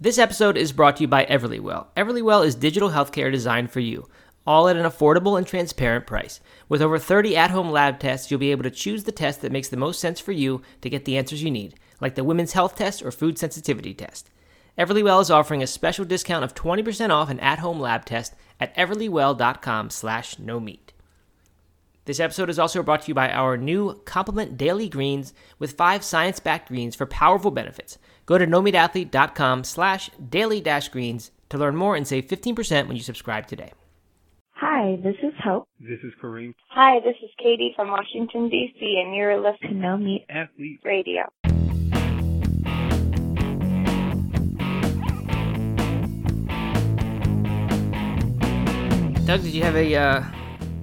This episode is brought to you by Everlywell. Everlywell is digital healthcare designed for you, all at an affordable and transparent price. With over 30 at home lab tests, you'll be able to choose the test that makes the most sense for you to get the answers you need, like the women's health test or food sensitivity test. Everlywell is offering a special discount of 20% off an at home lab test at everlywell.com slash no meat. This episode is also brought to you by our new Complement Daily Greens with five science-backed greens for powerful benefits. Go to nomeatathlete.com slash daily dash greens to learn more and save 15% when you subscribe today. Hi, this is Hope. This is Kareem. Hi, this is Katie from Washington, D.C., and you're listening to No Meat Athlete Radio. Doug, did you have a uh,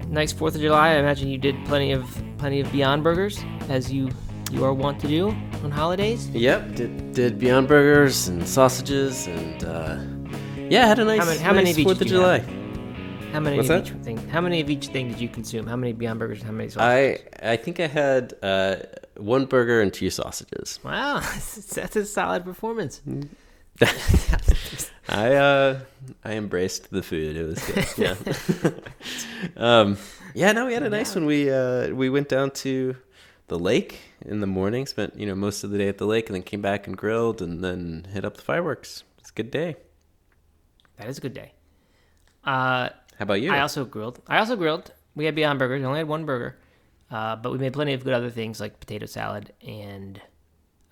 nice Fourth of July? I imagine you did plenty of plenty of Beyond Burgers, as you you are wont to do on holidays. Yep, did did Beyond Burgers and sausages and uh, yeah, had a nice, How many- how nice many of each Fourth of July. have? How many What's of that? each thing? How many of each thing did you consume? How many Beyond Burgers? How many I sausages? I think I had uh, one burger and two sausages. wow, that's a solid performance. I uh I embraced the food. It was good. Yeah. um yeah, no, we had a nice one. We uh we went down to the lake in the morning, spent, you know, most of the day at the lake and then came back and grilled and then hit up the fireworks. It's a good day. That is a good day. Uh, How about you? I also grilled. I also grilled. We had Beyond Burgers. We only had one burger, uh, but we made plenty of good other things like potato salad and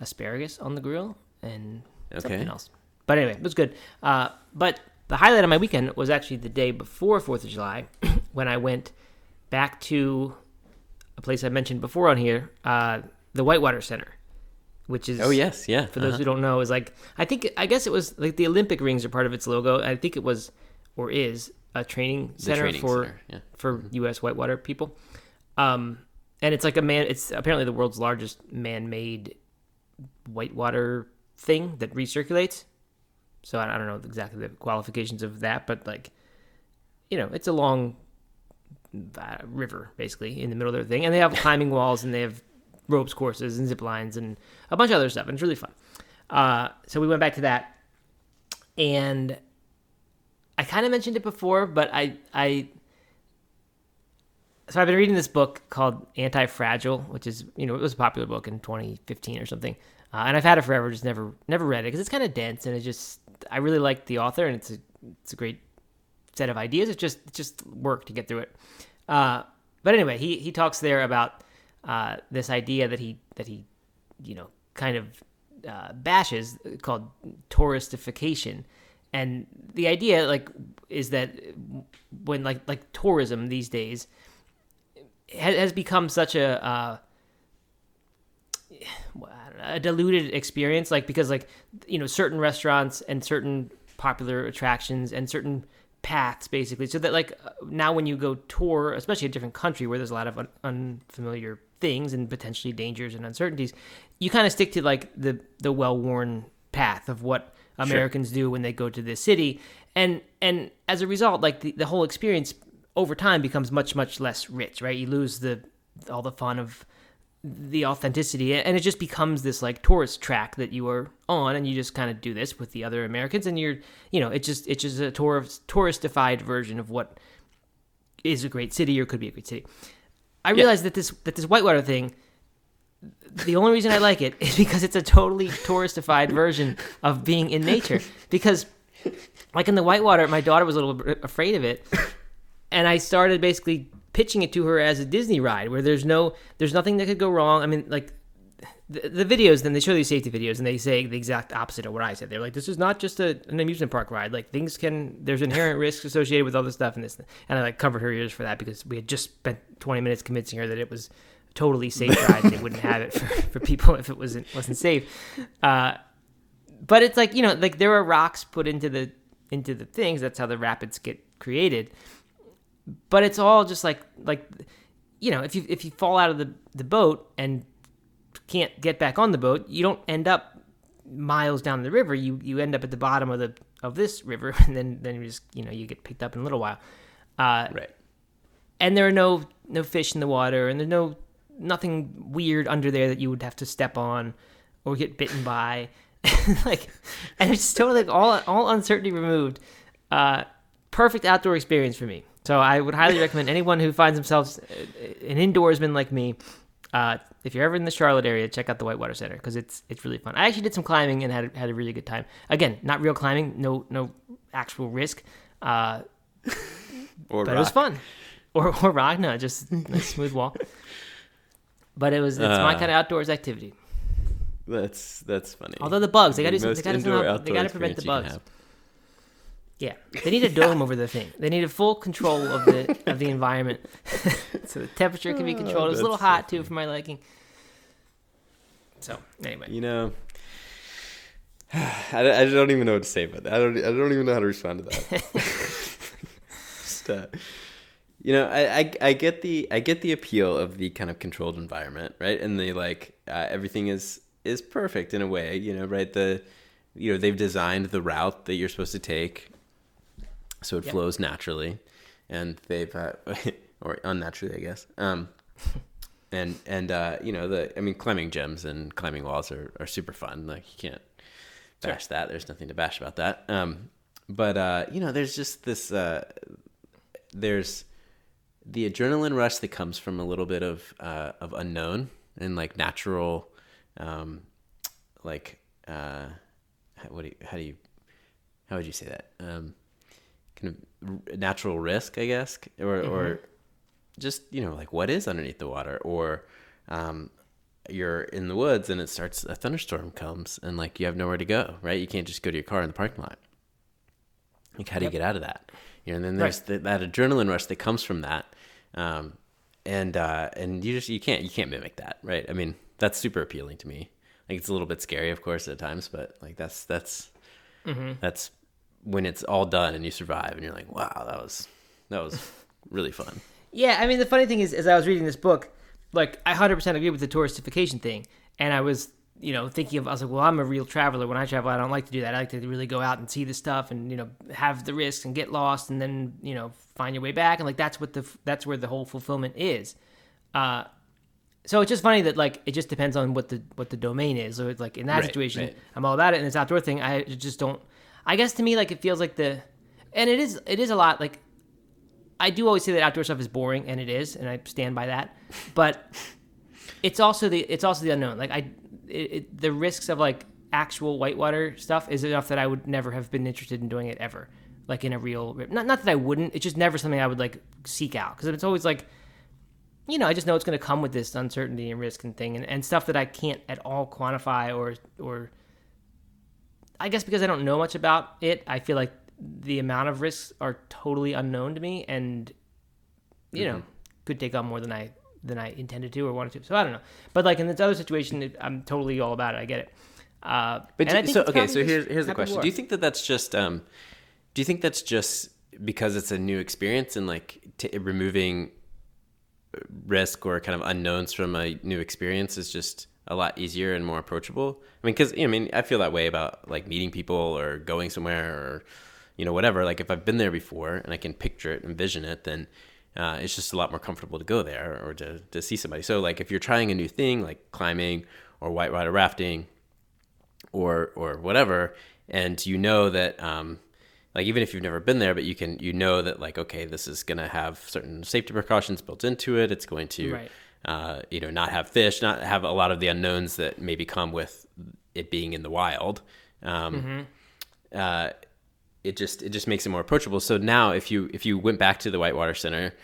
asparagus on the grill and something Okay. else. But anyway, it was good. Uh, but the highlight of my weekend was actually the day before Fourth of July, when I went back to place I mentioned before on here, uh, the Whitewater Center, which is Oh yes, yeah. for those uh-huh. who don't know, is like I think I guess it was like the Olympic rings are part of its logo. I think it was or is a training center training for center, yeah. Mm-hmm. for U.S. whitewater people. Um, and it's like a man. It's apparently the world's largest man-made whitewater thing that recirculates. So I, I don't know exactly the qualifications of that, but like, you know, it's a long uh, river basically in the middle of their thing, and they have climbing walls and they have ropes courses and zip lines and a bunch of other stuff, and it's really fun. Uh, so we went back to that, and I kind of mentioned it before, but I I so I've been reading this book called Anti Fragile, which is you know it was a popular book in 2015 or something, uh, and I've had it forever, just never never read it because it's kind of dense and it just I really like the author and it's a it's a great set of ideas. It's just it's just work to get through it. Uh, but anyway, he he talks there about uh, this idea that he that he you know kind of uh, bashes called touristification, and the idea like is that when like like tourism these days ha- has become such a uh, a diluted experience like because like you know certain restaurants and certain popular attractions and certain paths basically. So that like uh, now when you go tour especially a different country where there's a lot of un- unfamiliar things and potentially dangers and uncertainties you kind of stick to like the the well-worn path of what americans do when they go to this city. And and as a result like the, the whole experience over time becomes much much less rich right? You lose the all the fun of the authenticity and it just becomes this like tourist track that you are on and you just kind of do this with the other americans and you're you know it's just it's just a tourist touristified version of what is a great city or could be a great city. I realized that this that this whitewater thing the only reason i like it is because it's a totally touristified version of being in nature. Because like in the whitewater my daughter was a little bit afraid of it and I started basically pitching it to her as a Disney ride where there's no there's nothing that could go wrong. I mean, like the, the videos, then they show these safety videos and they say the exact opposite of what I said. They're like, this is not just a, an amusement park ride. Like things can there's inherent risks associated with all this stuff and this. And I like covered her ears for that because we had just spent 20 minutes convincing her that it was totally safe ride. and they wouldn't have it for, for people if it wasn't wasn't safe. Uh, but it's like you know, like there are rocks put into the into the things. That's how the rapids get created but it's all just like like you know if you if you fall out of the the boat and can't get back on the boat you don't end up miles down the river you you end up at the bottom of the of this river and then then you just you know you get picked up in a little while uh Right. and there are no no fish in the water and there's no nothing weird under there that you would have to step on or get bitten by like, and it's totally like all all uncertainty removed. Uh, perfect outdoor experience for me. So I would highly recommend anyone who finds themselves uh, an indoorsman like me. Uh, if you're ever in the Charlotte area, check out the Whitewater Center because it's it's really fun. I actually did some climbing and had had a really good time. Again, not real climbing, no no actual risk, uh, Or but it was fun. Or or rock, no, just a smooth wall. But it was it's my Uh, kind of outdoors activity. That's that's funny. Although the bugs, they gotta do some, they gotta, indoor somehow- they outdoor gotta prevent the bugs. Can Yeah, they need a dome over the thing. They need a full control of the of the environment, so the temperature can be controlled. It was a little Oh, that's so hot too for my liking. So anyway, You know, I, I don't even know what to say about that. I don't. I don't even know how to respond to that. Just, uh, you know, I, I I get the I get the appeal of the kind of controlled environment, right? And the like, uh, everything is is perfect in a way, you know, right? The you know they've designed the route that you're supposed to take, so it Yep. flows naturally, and they've uh, or unnaturally, I guess. Um, and and uh, you know the I mean climbing gyms and climbing walls are, are super fun. Like you can't bash that. There's nothing to bash about that. Um, but uh, you know there's just this uh, there's the adrenaline rush that comes from a little bit of uh, of unknown and like natural um, like uh, how, what do you, how do you how would you say that um, kind of natural risk I guess or or just you know like what is underneath the water? Or um, you're in the woods and it starts a thunderstorm comes and like you have nowhere to go right? You can't just go to your car in the parking lot. Like how do you get out of that? You know and then there's the, that adrenaline rush that comes from that um, and uh, and you just you can't you can't mimic that right? I mean that's super appealing to me. Like it's a little bit scary of course at times but like that's that's that's when it's all done and you survive and you're like wow that was that was really fun yeah. I mean, the funny thing is, as I was reading this book, like I hundred percent agree with the touristification thing, and I was, you know, thinking of I was like, well, I'm a real traveler. When I travel, I don't like to do that. I like to really go out and see the stuff and you know have the risks and get lost and then you know find your way back and like that's what the that's where the whole fulfillment is. Uh, so it's just funny that like it just depends on what the what the domain is. So it's like in that Right, situation, right. I'm all about it. And this outdoor thing, I just don't. I guess to me, like it feels like the, and it is it is a lot. Like I do always say that outdoor stuff is boring, and it is, and I stand by that. But it's also the it's also the unknown. Like I, it, it, the risks of like actual whitewater stuff is enough that I would never have been interested in doing it ever. Like in a real, not not that I wouldn't. It's just never something I would like seek out because it's always like you know, I just know it's going to come with this uncertainty and risk and thing, and, and stuff that I can't at all quantify or or. I guess because I don't know much about it, I feel like the amount of risks are totally unknown to me, and you know, could take on more than I than I intended to or wanted to. So I don't know, but like in this other situation, it, I'm totally all about it. I get it. Uh, But do- so okay, so here's here's the question. Do you think that that's just um, do you think that's just because it's a new experience and like t- removing risk or kind of unknowns from a new experience is just a lot easier and more approachable? I mean, because I mean, I feel that way about like meeting people or going somewhere or you know whatever. Like if I've been there before and I can picture it, envision it, then uh, it's just a lot more comfortable to go there or to to see somebody. So like if you're trying a new thing like climbing or whitewater rafting or or whatever and you know that um like even if you've never been there but you can you know that like okay this is going to have certain safety precautions built into it it's going to Right. Uh you know not have fish not have a lot of the unknowns that maybe come with it being in the wild. Um uh it just it just makes it more approachable. So now if you if you went back to the whitewater center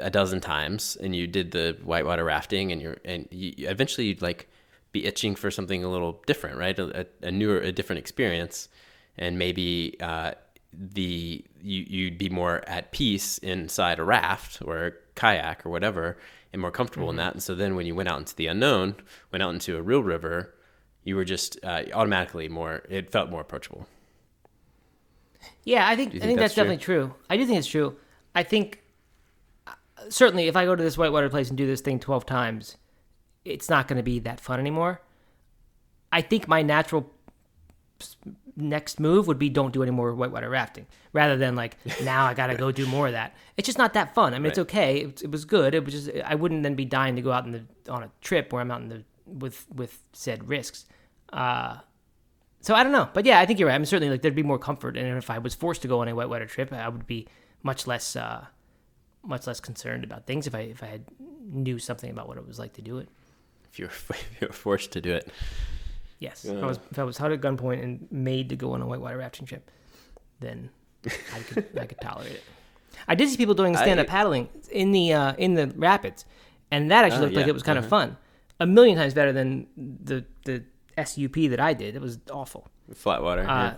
a dozen times and you did the whitewater rafting and you're and you, eventually you'd like be itching for something a little different right? A, a newer a different experience. And maybe uh, the you, you'd be more at peace inside a raft or a kayak or whatever and more comfortable in that and so then when you went out into the unknown went out into a real river you were just uh, automatically more it felt more approachable Yeah, I think, you I think think that's that's, definitely true? I do think it's true. I think uh, certainly if I go to this whitewater place and do this thing 12 times, it's not going to be that fun anymore. I think my natural next move would be don't do any more whitewater rafting rather than like now I got to go do more of that. It's just not that fun. I mean, it's okay. It, it was good. It was just I wouldn't then be dying to go out in the on a trip where I'm out in the with with said risks. Uh so I don't know, but yeah, I think you're right. I mean, certainly like there'd be more comfort, and if I was forced to go on a whitewater trip, I would be much less uh, much less concerned about things if I if I had knew something about what it was like to do it. If you're if you're forced to do it, Yes, if I was if I was held at gunpoint and made to go on a whitewater rafting trip, then I could I could tolerate it. I did see people doing stand up paddling in the uh, in the rapids, and that actually Oh, looked like it was kind of uh-huh. fun. A million times better than the the SUP that I did. It was awful. flat water. Uh,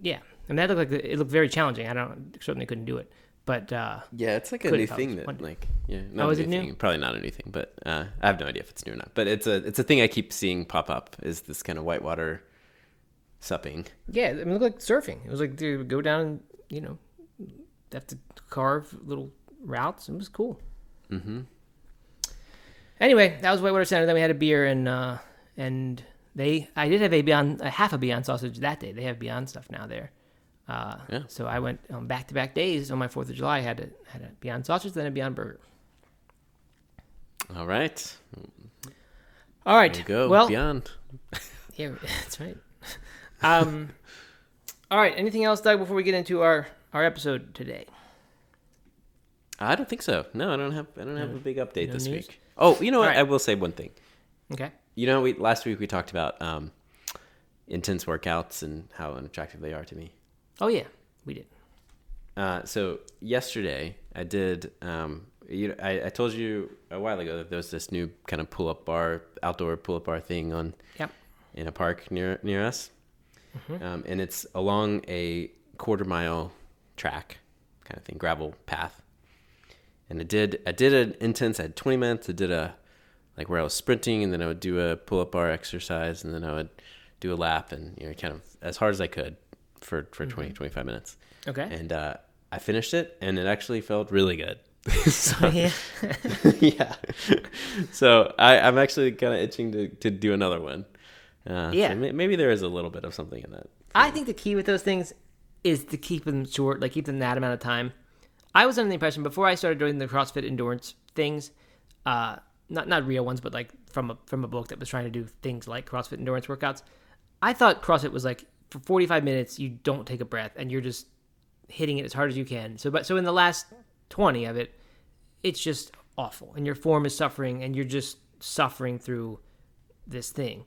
yeah, and that looked like it looked very challenging. I don't certainly couldn't do it, but uh, yeah, it's like a new thing was that wondering. like yeah, not Oh, a is new it new? thing. Probably not a new thing, but uh, I have no idea if it's new or not. But it's a it's a thing I keep seeing pop up. Is this kind of whitewater supping? yeah, I mean, it looked like surfing. It was like to go down and you know have to carve little routes. It was cool. Mm-hmm. Anyway, that was Whitewater Center. Then we had a beer and uh, and they I did have a Beyond a half a Beyond sausage that day. They have Beyond stuff now there. Uh, Yeah. So I went on back to back days on my Fourth of July. I had to had a Beyond sausage, then a Beyond burger. All right, All right. there you go. Well, Beyond. yeah, that's right. Um, all right. Anything else, Doug? Before we get into our our episode today. I don't think so. No, I don't have. I don't have a big update no this news? week. Oh, you know what? Right. I will say one thing. Okay. You know, we last week we talked about um, intense workouts and how unattractive they are to me. Oh yeah, we did. Uh, so yesterday I did. Um, you I, I told you a while ago that there was this new kind of pull-up bar, outdoor pull-up bar thing on Yep. in a park near near us, um, and it's along a quarter mile track kind of thing, gravel path. And I did I did an intense. I had 20 minutes. I did a like where I was sprinting, and then I would do a pull-up bar exercise, and then I would do a lap, and you know, kind of as hard as I could for for 20 25 minutes Okay. and uh, I finished it, and it actually felt really good. so, yeah. yeah. so I, I'm actually kind of itching to, to do another one. Uh, Yeah. may- maybe there is a little bit of something in that. I think the key with those things is to keep them short, like keep them that amount of time. I was under the impression before I started doing the CrossFit endurance things, uh, not not real ones, but like from a from a book that was trying to do things like CrossFit endurance workouts. I thought CrossFit was like for 45 minutes you don't take a breath and you're just hitting it as hard as you can. So but so in the last 20 of it, it's just awful and your form is suffering and you're just suffering through this thing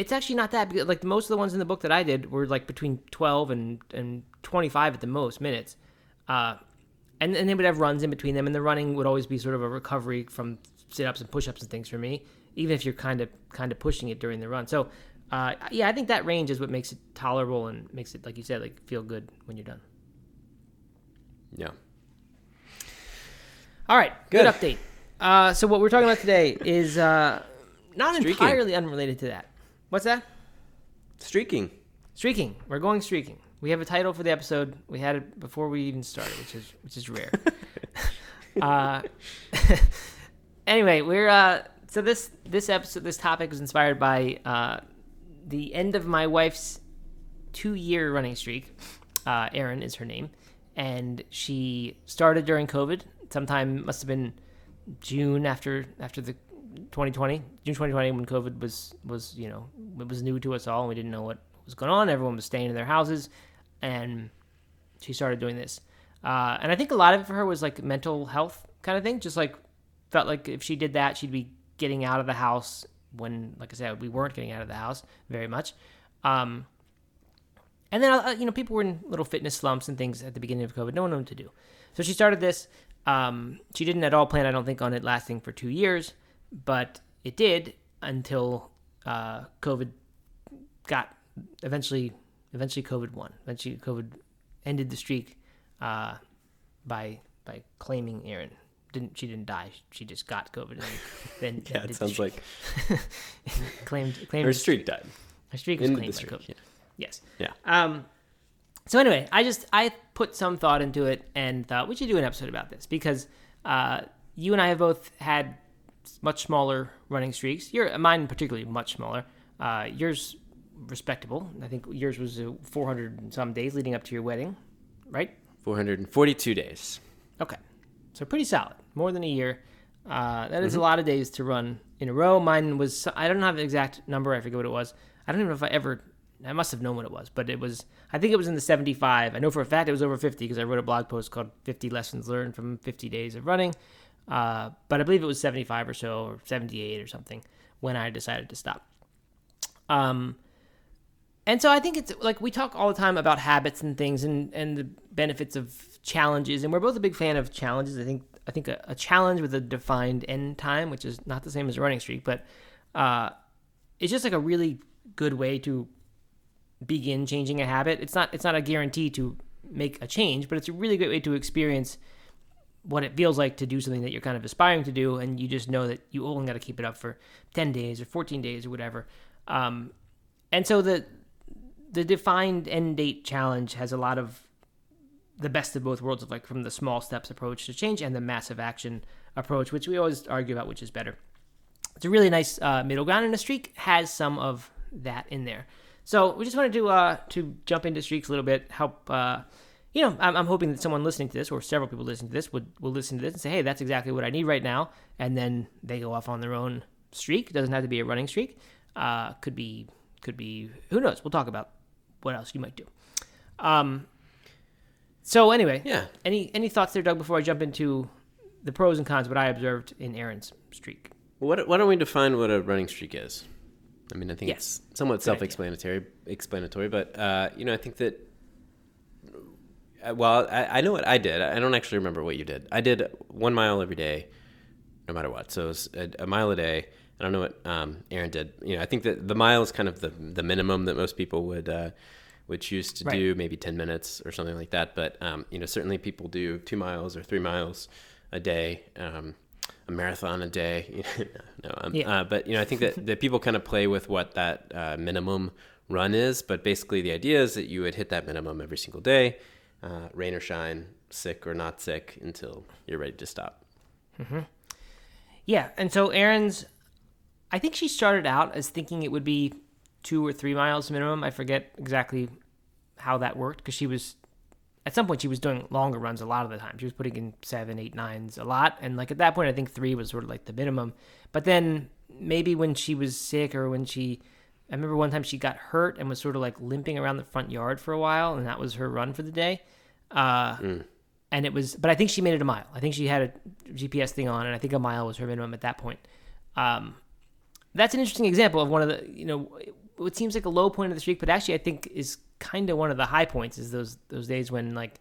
it's actually not that because like most of the ones in the book that I did were like between 12 and, and 25 at the most minutes. Uh, and, and they would have runs in between them and the running would always be sort of a recovery from sit-ups and push-ups and things for me, even if you're kind of, kind of pushing it during the run. So, uh, yeah, I think that range is what makes it tolerable and makes it, like you said, like feel good when you're done. Yeah. All right, good, Good. update. Uh, so what we're talking about today is uh, not Streaking. entirely unrelated to that. What's that? Streaking. Streaking. We're going streaking. We have a title for the episode. We had it before we even started, which is which is rare. uh, anyway, we're uh, so this this episode this topic was inspired by uh, the end of my wife's two year running streak. Uh, Erin is her name, and she started during COVID. Sometime must have been June after after the 2020 June 2020 when COVID was was you know it was new to us all and we didn't know what was going on. Everyone was staying in their houses, and she started doing this. Uh, and I think a lot of it for her was like mental health kind of thing. Just like felt like if she did that, she'd be getting out of the house when, like I said, we weren't getting out of the house very much. Um, and then uh, you know people were in little fitness slumps and things at the beginning of COVID. No one knew what to do, so she started this. Um, she didn't at all plan, I don't think, on it lasting for two years, but it did until uh, COVID got eventually. Eventually, COVID won. Eventually, COVID ended the streak uh, by by claiming Erin. Didn't she didn't die? She just got COVID. And then Yeah, it sounds streak. like claimed claimed her the streak died. Her streak was Ended claimed by streak. COVID. Yeah. Yes. Yeah. Um. So anyway, I just I put some thought into it and thought we should do an episode about this because uh, you and I have both had much smaller running streaks. Your mine particularly much smaller. Uh, yours respectable. I think yours was uh, 400 and some days leading up to your wedding, right? 442 days. So pretty solid. More than a year. Uh, that Mm-hmm. is a lot of days to run in a row. Mine was, I don't have the exact number. I forget what it was. I don't even know if I ever I must have known what it was, but it was I think it was in the 75. I know for a fact it was over 50 because I wrote a blog post called 50 lessons learned from 50 days of running. Uh, but I believe it was 75 or so or 78 or something when I decided to stop. Um, and so I think it's like we talk all the time about habits and things and, and the benefits of challenges, and we're both a big fan of challenges. I think I think a, a challenge with a defined end time, which is not the same as a running streak, but uh, it's just like a really good way to begin changing a habit. It's not it's not a guarantee to make a change, but it's a really great way to experience what it feels like to do something that you're kind of aspiring to do, and you just know that you only got to keep it up for 10 days or 14 days or whatever. Um, and so the the defined end date challenge has a lot of the best of both worlds of like from the small steps approach to change and the massive action approach, which we always argue about which is better. It's a really nice uh, middle ground, and a streak has some of that in there. So we just wanted to uh, to jump into streaks a little bit, help. Uh, you know, I'm, hoping that someone listening to this, or several people listening to this, would will listen to this and say, "Hey, that's exactly what I need right now," and then they go off on their own streak. It doesn't have to be a running streak. Uh, could be, could be. Who knows? We'll talk about what else you might do. Um. So anyway, Yeah. Any any thoughts there, Doug? Before I jump into the pros and cons, what I observed in Erin's streak. What, why don't we define what a running streak is? I mean, I think Yes. it's somewhat idea. self-explanatory, explanatory, but uh, you know, I think that. uh, Well, I, I know what I did. I don't actually remember what you did. I did one mile every day, no matter what. So it was a, a mile a day. I don't know what um, Erin did. You know, I think that the mile is kind of the the minimum that most people would uh, would used to Right. do, maybe ten minutes or something like that. But um, you know, certainly people do two miles or three miles a day. Um, a marathon a day, no. Um, Yeah. uh, but you know, I think that, that people kind of play with what that uh, minimum run is. But basically, the idea is that you would hit that minimum every single day, uh, rain or shine, sick or not sick, until you're ready to stop. Yeah, and so Aaron's, I think she started out as thinking it would be two or three miles minimum. I forget exactly how that worked because she was, at some point, she was doing longer runs a lot of the time. She was putting in seven, eight, nines a lot. And like at that point, I think three was sort of like the minimum. But then maybe when she was sick or when she, I remember one time she got hurt and was sort of like limping around the front yard for a while, and that was her run for the day. Uh, and it was but i think she made it a mile i think she had a gps thing on and i think a mile was her minimum at that point um, that's an interesting example of one of the you know what seems like a low point of the streak but actually i think is kind of one of the high points is those those days when like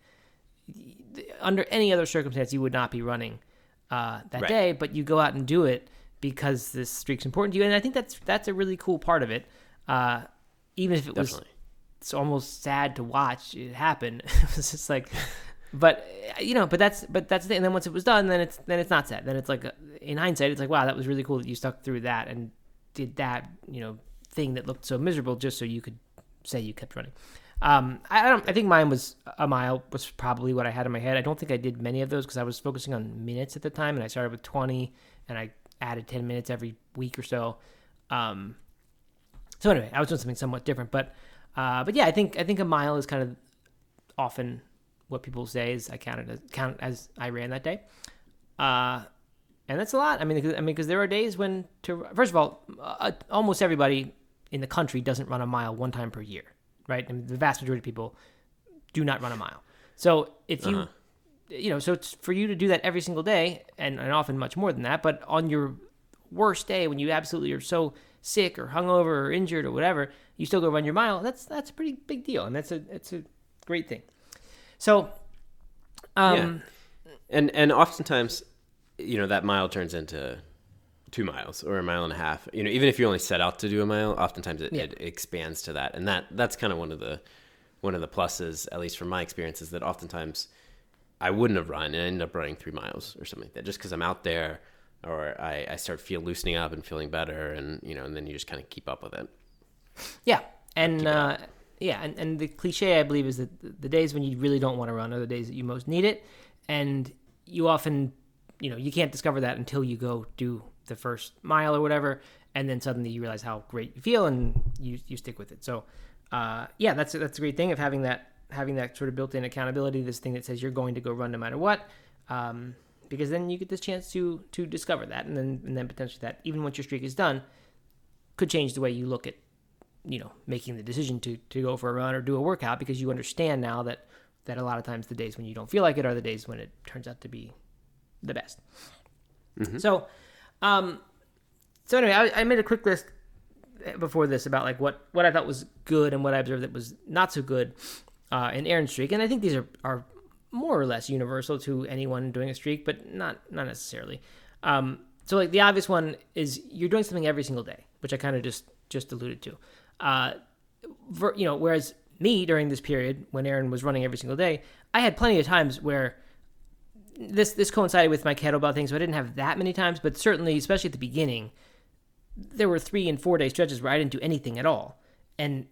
under any other circumstance you would not be running uh, that Right. day but you go out and do it because this streak's important to you and i think that's that's a really cool part of it uh, even if it was it's almost sad to watch it happen. it was just like, but you know, but that's but that's the, thing. and then once it was done, then it's then it's not sad. Then it's like uh, in hindsight, it's like wow, that was really cool that you stuck through that and did that you know thing that looked so miserable just so you could say you kept running. Um, I, I don't. I think mine was a mile was probably what I had in my head. I don't think I did many of those because I was focusing on minutes at the time, and I started with twenty, and I added ten minutes every week or so. Um, so anyway, I was doing something somewhat different, but uh, but yeah, I think I think a mile is kind of often what people say is I counted as count as I ran that day, uh, and that's a lot. I mean, I mean, because there are days when to first of all, uh, almost everybody in the country doesn't run a mile one time per year, right? I mean, the vast majority of people do not run a mile. So if you you know, so it's for you to do that every single day, and, and often much more than that. But on your worst day, when you absolutely are so sick or hungover or injured or whatever, you still go run your mile. That's that's a pretty big deal, and that's a that's a great thing. So, um, And and oftentimes, you know, that mile turns into two miles or a mile and a half. You know, even if you only set out to do a mile, oftentimes it, Yeah. it expands to that, and that that's kind of one of the one of the pluses, at least from my experience, is that oftentimes I wouldn't have run and I end up running three miles or something like that, just because I'm out there, or I, I start feel loosening up and feeling better, and you know, and then you just kind of keep up with it. Yeah, and uh, yeah, and, and the cliche I believe is that the- the days when you really don't want to run are the days that you most need it, and you often, you know, you can't discover that until you go do the first mile or whatever, and then suddenly you realize how great you feel and you you stick with it. So, uh, yeah, that's that's a great thing of having that having that sort of built-in accountability. This thing that says you're going to go run no matter what. Um, because then you get this chance to to discover that, and then and then potentially that even once your streak is done, could change the way you look at you know making the decision to to go for a run or do a workout because you understand now that that a lot of times the days when you don't feel like it are the days when it turns out to be the best. So, um, so anyway, I, I made a quick list before this about like what what I thought was good and what I observed that was not so good uh, in Erin's streak, and I think these are are more or less universal to anyone doing a streak, but not not necessarily. Um, so like the obvious one is you're doing something every single day, which I kind of just just alluded to. Uh, ver, you know, whereas me during this period when Erin was running every single day, I had plenty of times where this this coincided with my kettlebell thing, so I didn't have that many times, but certainly, especially at the beginning, there were three and four day stretches where I didn't do anything at all, and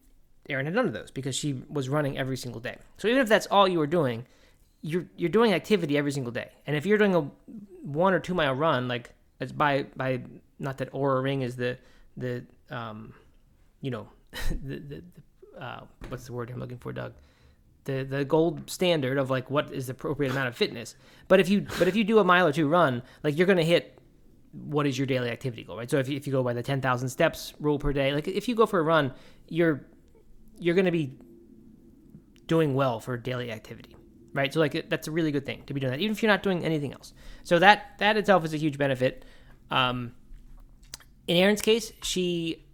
Erin had none of those because she was running every single day. So even if that's all you were doing, you're you're doing activity every single day, and if you're doing a one or two mile run, like it's by by not that Oura Ring is the the um, you know the the, the uh, what's the word I'm looking for, Doug the the gold standard of like what is the appropriate amount of fitness. But if you but if you do a mile or two run, like you're gonna hit what is your daily activity goal, right? So if you, if you go by the ten thousand steps rule per day, like if you go for a run, you're you're gonna be doing well for daily activity, right? So like that's a really good thing to be doing that, even if you're not doing anything else. So that that itself is a huge benefit. Um, in Erin's case, she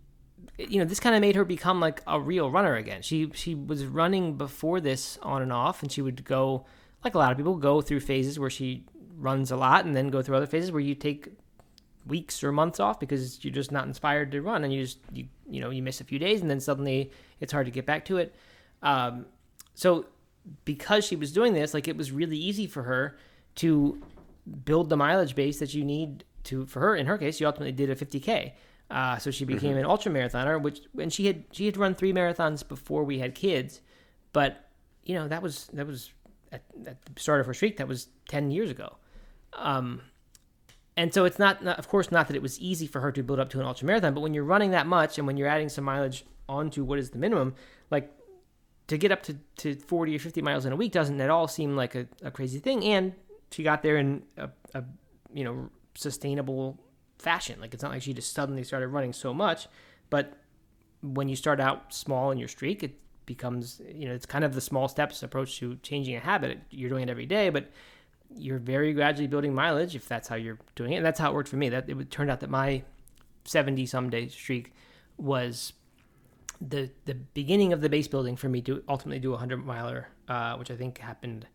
you know this kind of made her become like a real runner again. She she was running before this on and off and she would go like a lot of people go through phases where she runs a lot and then go through other phases where you take weeks or months off because you're just not inspired to run and you just you you know you miss a few days and then suddenly it's hard to get back to it. Um, so because she was doing this like it was really easy for her to build the mileage base that you need to for her. In her case she ultimately did a 50k uh, so she became an ultra marathoner, which and she had she had run three marathons before we had kids, but you know that was that was at, at the start of her streak. That was ten years ago, um, and so it's not, not of course not that it was easy for her to build up to an ultra marathon. But when you're running that much and when you're adding some mileage onto what is the minimum, like to get up to, to 40 or 50 miles in a week doesn't at all seem like a, a crazy thing. And she got there in a, a you know sustainable fashion. Like it's not like she just suddenly started running so much, but when you start out small in your streak, it becomes you know it's kind of the small steps approach to changing a habit. You're doing it every day, but you're very gradually building mileage if that's how you're doing it. And that's how it worked for me. That it turned out that my 70 some day streak was the the beginning of the base building for me to ultimately do a 100 miler, uh, which I think happened.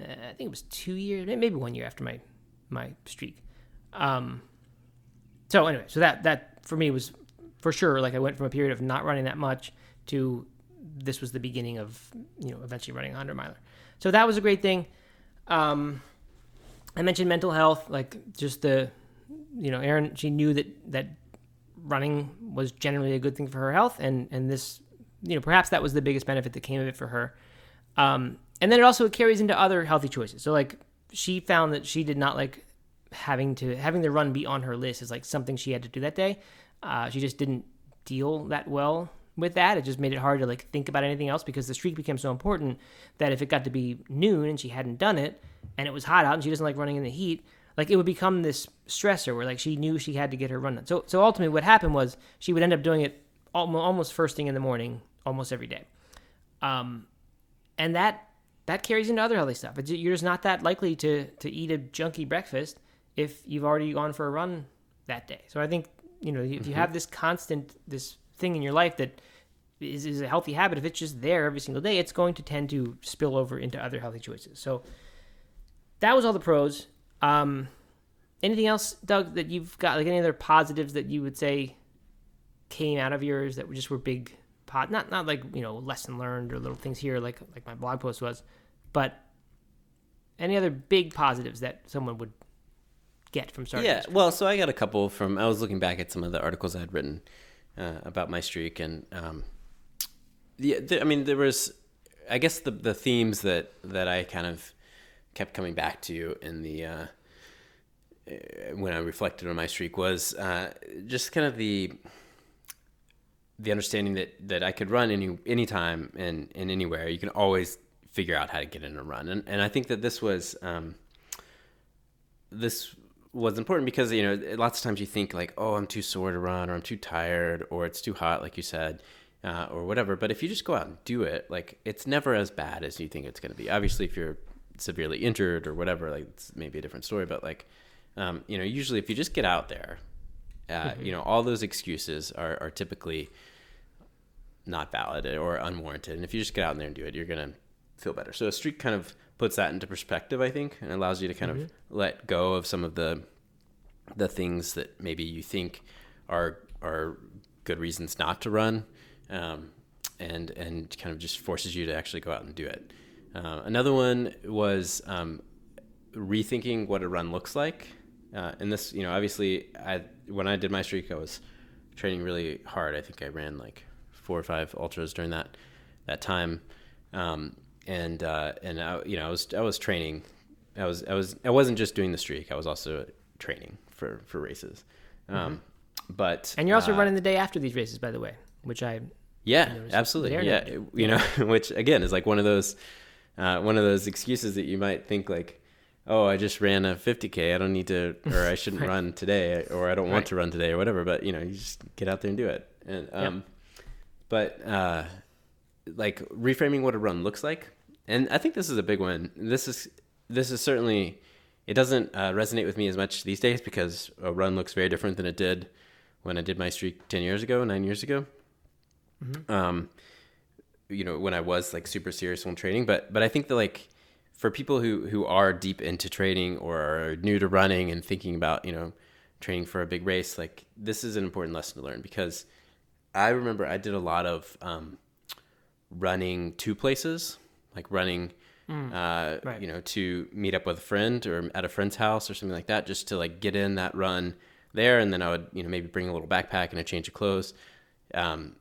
Uh, I think it was two years, maybe one year after my my streak. Um, so anyway, so that that for me was for sure like I went from a period of not running that much to this was the beginning of you know eventually running a hundred miler. So that was a great thing. Um, I mentioned mental health, like just the you know Erin. She knew that that running was generally a good thing for her health, and and this you know perhaps that was the biggest benefit that came of it for her. Um, and then it also carries into other healthy choices. So like she found that she did not like having to having the run be on her list is like something she had to do that day. Uh, she just didn't deal that well with that. It just made it hard to like think about anything else because the streak became so important that if it got to be noon and she hadn't done it and it was hot out and she doesn't like running in the heat, like it would become this stressor where like she knew she had to get her run done. So so ultimately what happened was she would end up doing it almost first thing in the morning almost every day. Um, and that that carries into other healthy stuff. You're just not that likely to to eat a junky breakfast if you've already gone for a run that day. So I think you know if you mm-hmm. have this constant this thing in your life that is, is a healthy habit, if it's just there every single day, it's going to tend to spill over into other healthy choices. So that was all the pros. Um, anything else, Doug, that you've got like any other positives that you would say came out of yours that were just were big pot not not like you know lesson learned or little things here like like my blog post was, but any other big positives that someone would get from starting. Yeah, well, so I got a couple from. I was looking back at some of the articles I had written uh, about my streak, and um, yeah, I mean, there was, I guess the the themes that that I kind of kept coming back to in the uh, uh, when I reflected on my streak was uh, just kind of the the understanding that that I could run any anytime and and anywhere. You can always figure out how to get in a run, and and I think that this was um, this was important because you know lots of times you think like oh i'm too sore to run or i'm too tired or it's too hot like you said uh, or whatever. But if you just go out and do it like it's never as bad as you think it's going to be. Obviously if you're severely injured or whatever like it's maybe a different story. But like um, you know usually if you just get out there uh, you know all those excuses are, are typically not valid or unwarranted. And if you just get out there and do it you're going to feel better. So a streak kind of puts that into perspective i think and allows you to kind of let go of some of the the things that maybe you think are are good reasons not to run um, and and kind of just forces you to actually go out and do it uh, another one was um, rethinking what a run looks like. Uh, and this, you know, obviously, I when I did my streak, I was training really hard. I think I ran like four or five ultras during that that time, um, and uh, and I, you know, I was I was training. I was I was I wasn't just doing the streak. I was also training for for races. Um, But And you're also uh, running the day after these races, by the way, which I yeah, absolutely. Yeah, now. you know, which again is like one of those uh, one of those excuses that you might think like, oh, I just ran a 50k. I don't need to, or I shouldn't run today, or I don't want Right. to run today, or whatever. But you know, you just get out there and do it. And um, but uh, like reframing what a run looks like, and I think this is a big one. This is this is certainly it doesn't uh, resonate with me as much these days because a run looks very different than it did when I did my streak ten years ago, nine years ago. Um, you know, when I was like super serious on training, but but I think that like for people who who are deep into training or are new to running and thinking about you know training for a big race, like this is an important lesson to learn because I remember I did a lot of um, running to places, like running, uh, right. you know, to meet up with a friend or at a friend's house or something like that, just to like get in that run there, and then I would you know maybe bring a little backpack and a change of clothes, um,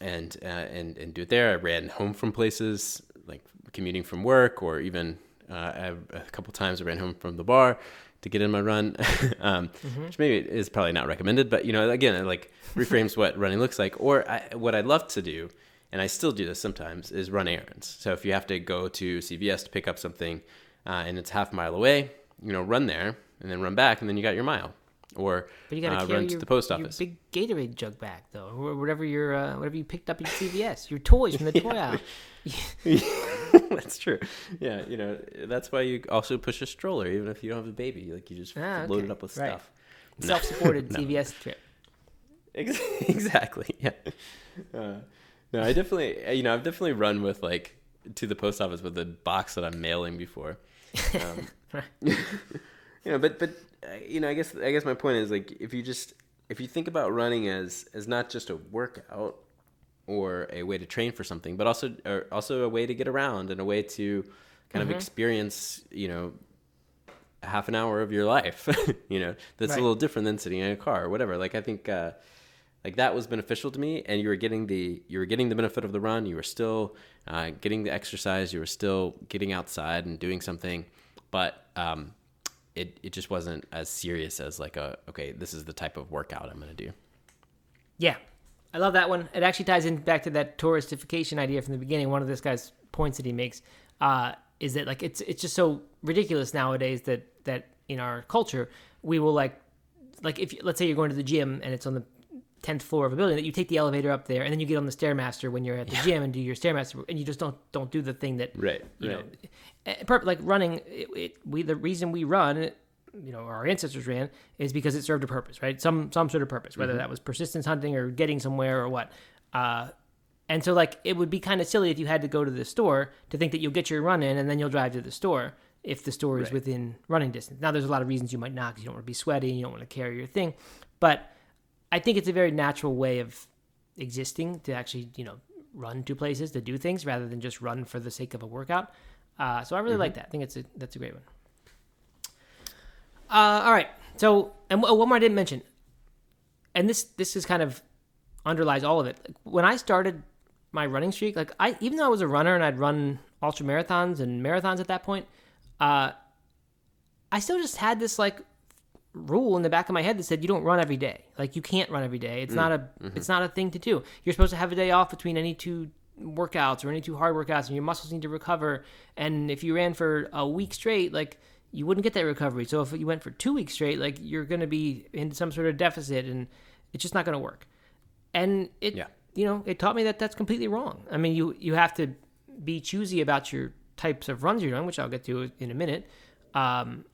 and uh, and and do it there. I ran home from places like commuting from work, or even uh, a couple times I ran home from the bar to get in my run, um, which maybe is probably not recommended. But you know, again, it like reframes what running looks like. Or I, what I'd love to do, and I still do this sometimes, is run errands. So if you have to go to CVS to pick up something, uh, and it's half a mile away, you know, run there and then run back, and then you got your mile. Or But you got to uh, carry run your, to the post your office. big Gatorade jug back though, or whatever your uh, whatever you picked up at CVS, your toys from the toy aisle. that's true. Yeah, you know, that's why you also push a stroller, even if you don't have a baby. Like you just Ah, load it up with Right. stuff. Self-supported No. CVS trip. Exactly. Yeah. Uh, no, I definitely, you know, I've definitely run with like to the post office with a box that I'm mailing before. Um, you know, but but uh, you know, I guess I guess my point is like if you just if you think about running as as not just a workout or a way to train for something, but also or also a way to get around and a way to kind of experience, you know, half an hour of your life. you know, that's Right. a little different than sitting in a car or whatever. Like I think uh, like that was beneficial to me, and you were getting the you were getting the benefit of the run. You were still uh, getting the exercise. You were still getting outside and doing something, but um, it it just wasn't as serious as like a okay, this is the type of workout I'm going to do. Yeah, I love that one. It actually ties in back to that touristification idea from the beginning. One of this guy's points that he makes uh, is that like it's it's just so ridiculous nowadays that that in our culture we will like like if let's say you're going to the gym and it's on the tenth floor of a building that you take the elevator up there and then you get on the stairmaster when you're at the gym and do your stairmaster and you just don't don't do the thing that Right, you right. know eh, like running it, it, we the reason we run you know our ancestors ran is because it served a purpose right? Some some sort of purpose whether that was persistence hunting or getting somewhere or what. Uh and so like it would be kind of silly if you had to go to the store to think that you'll get your run in and then you'll drive to the store if the store is within running distance. Now there's a lot of reasons you might not because you don't want to be sweaty you don't want to carry your thing but i think it's a very natural way of existing to actually you know run to places to do things rather than just run for the sake of a workout. Uh, so i really like that. I think it's a that's a great one. Uh, all right. So and one more i didn't mention. And this this is kind of underlies all of it. Like, when i started my running streak like i even though i was a runner and i'd run ultra marathons and marathons at that point uh, i still just had this like rule in the back of my head that said you don't run every day. Like you can't run every day. It's not a it's not a thing to do. You're supposed to have a day off between any two workouts or any two hard workouts and your muscles need to recover. And if you ran for a week straight, like you wouldn't get that recovery. So if you went for two weeks straight, like you're going to be in some sort of deficit, and it's just not going to work. And it, Yeah. you know, it taught me that that's completely wrong. I mean, you you have to be choosy about your types of runs you're doing, which I'll get to in a minute. Um,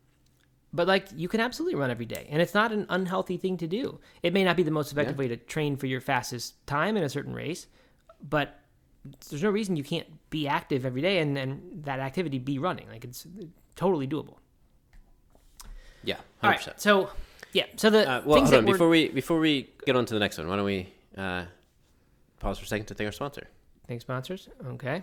but like you can absolutely run every day, and it's not an unhealthy thing to do. It may not be the most effective way to train for your fastest time in a certain race, but there's no reason you can't be active every day and, and that activity be running. Like it's totally doable. Yeah, hundred right. percent. So yeah. So the Uh, well, things hold that on. we're- Before we before we get on to the next one, why don't we uh, pause for a second to thank our sponsor? Thanks, sponsors. Okay.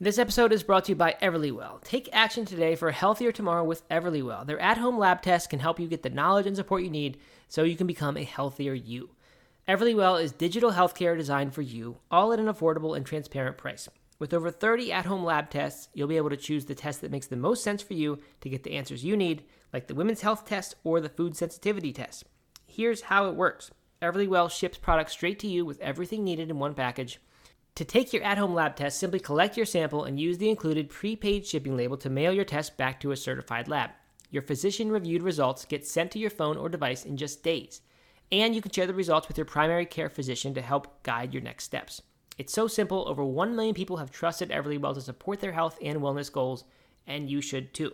This episode is brought to you by Everlywell. Take action today for a healthier tomorrow with Everlywell. Their at home lab tests can help you get the knowledge and support you need so you can become a healthier you. Everlywell is digital healthcare designed for you, all at an affordable and transparent price. With over 30 at home lab tests, you'll be able to choose the test that makes the most sense for you to get the answers you need, like the women's health test or the food sensitivity test. Here's how it works Everlywell ships products straight to you with everything needed in one package. To take your at home lab test, simply collect your sample and use the included prepaid shipping label to mail your test back to a certified lab. Your physician reviewed results get sent to your phone or device in just days. And you can share the results with your primary care physician to help guide your next steps. It's so simple, over 1 million people have trusted Everlywell to support their health and wellness goals, and you should too.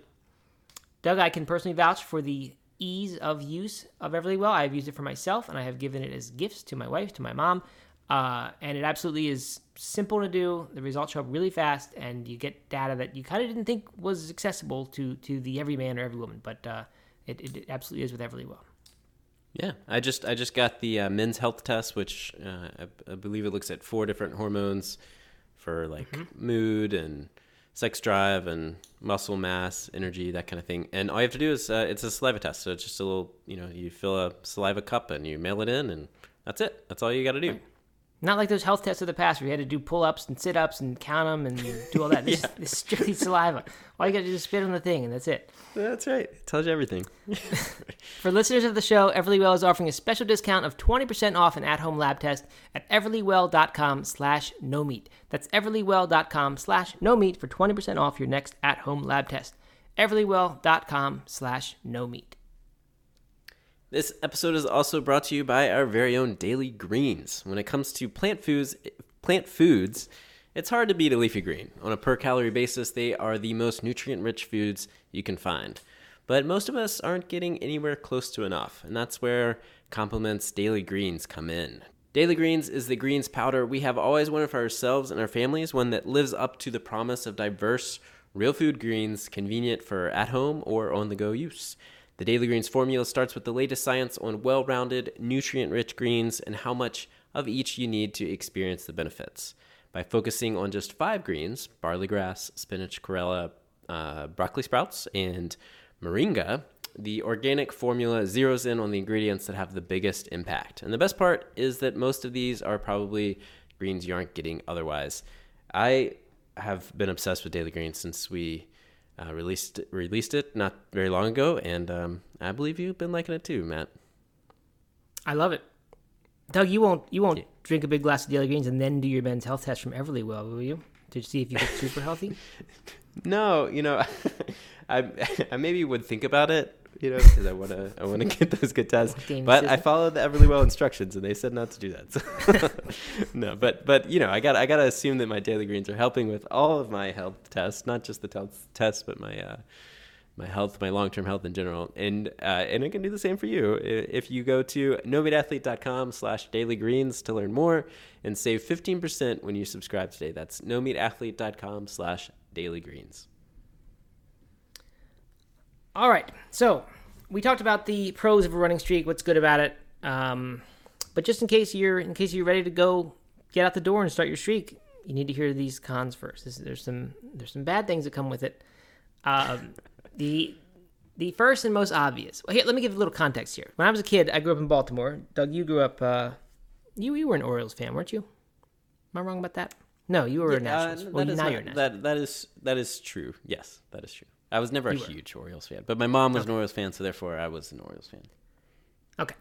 Doug, I can personally vouch for the ease of use of Everlywell. I've used it for myself, and I have given it as gifts to my wife, to my mom, uh, and it absolutely is simple to do. The results show up really fast, and you get data that you kind of didn't think was accessible to to the everyman or every woman, but uh, it, it absolutely is with Everlywell. Yeah, I just I just got the uh, men's health test, which uh, I, I believe it looks at four different hormones for like mood and sex drive and muscle mass, energy, that kind of thing. And all you have to do is uh, it's a saliva test, so it's just a little you know you fill a saliva cup and you mail it in, and that's it. That's all you got to do. Not like those health tests of the past where you had to do pull ups and sit ups and count them and do all that. This, is, this is strictly saliva. All you got to do is spit on the thing, and that's it. That's right. It tells you everything. For listeners of the show, Everlywell is offering a special discount of 20% off an at-home lab test at everlywell.com slash no meat. That's everlywell.com slash no meat for 20% off your next at-home lab test. everlywell.com slash no meat. This episode is also brought to you by our very own Daily Greens. When it comes to plant foods, plant foods, it's hard to beat a leafy green. On a per calorie basis, they are the most nutrient-rich foods you can find. But most of us aren't getting anywhere close to enough, and that's where Complement's Daily Greens come in. Daily Greens is the greens powder we have always wanted for ourselves and our families, one that lives up to the promise of diverse, real food greens, convenient for at home or on the go use. The Daily Greens formula starts with the latest science on well rounded, nutrient rich greens and how much of each you need to experience the benefits. By focusing on just five greens barley grass, spinach, chlorella, uh, broccoli sprouts, and moringa the organic formula zeroes in on the ingredients that have the biggest impact. And the best part is that most of these are probably greens you aren't getting otherwise. I have been obsessed with Daily Greens since we uh, released released it not very long ago, and um, I believe you've been liking it too, Matt. I love it. Doug, you won't you won't drink a big glass of daily greens and then do your men's health test from Everlywell, will you? To see if you get super healthy? No, you know, I I maybe would think about it, you know, because I want to I want to get those good tests. But I system. followed the Everlywell instructions, and they said not to do that. So. no, but but you know, I got I got to assume that my daily greens are helping with all of my health tests, not just the health tests, but my uh, my health, my long term health in general, and uh, and it can do the same for you. If you go to nomeatathlete.com slash daily greens to learn more and save fifteen percent when you subscribe today. That's nomeatathlete.com slash daily greens. All right. So we talked about the pros of a running streak, what's good about it. Um, but just in case you're in case you're ready to go get out the door and start your streak, you need to hear these cons first. This, there's some there's some bad things that come with it. Um, the the first and most obvious. Well, here, let me give a little context here. When I was a kid, I grew up in Baltimore. Doug, you grew up. Uh, you you were an Orioles fan, weren't you? Am I wrong about that? No, you were a Nationals. Uh, well, now not- you're a Nationals. that that is that is true. Yes, that is true. I was never a were. huge Orioles fan, but my mom was an Orioles fan, so therefore I was an Orioles fan. Okay.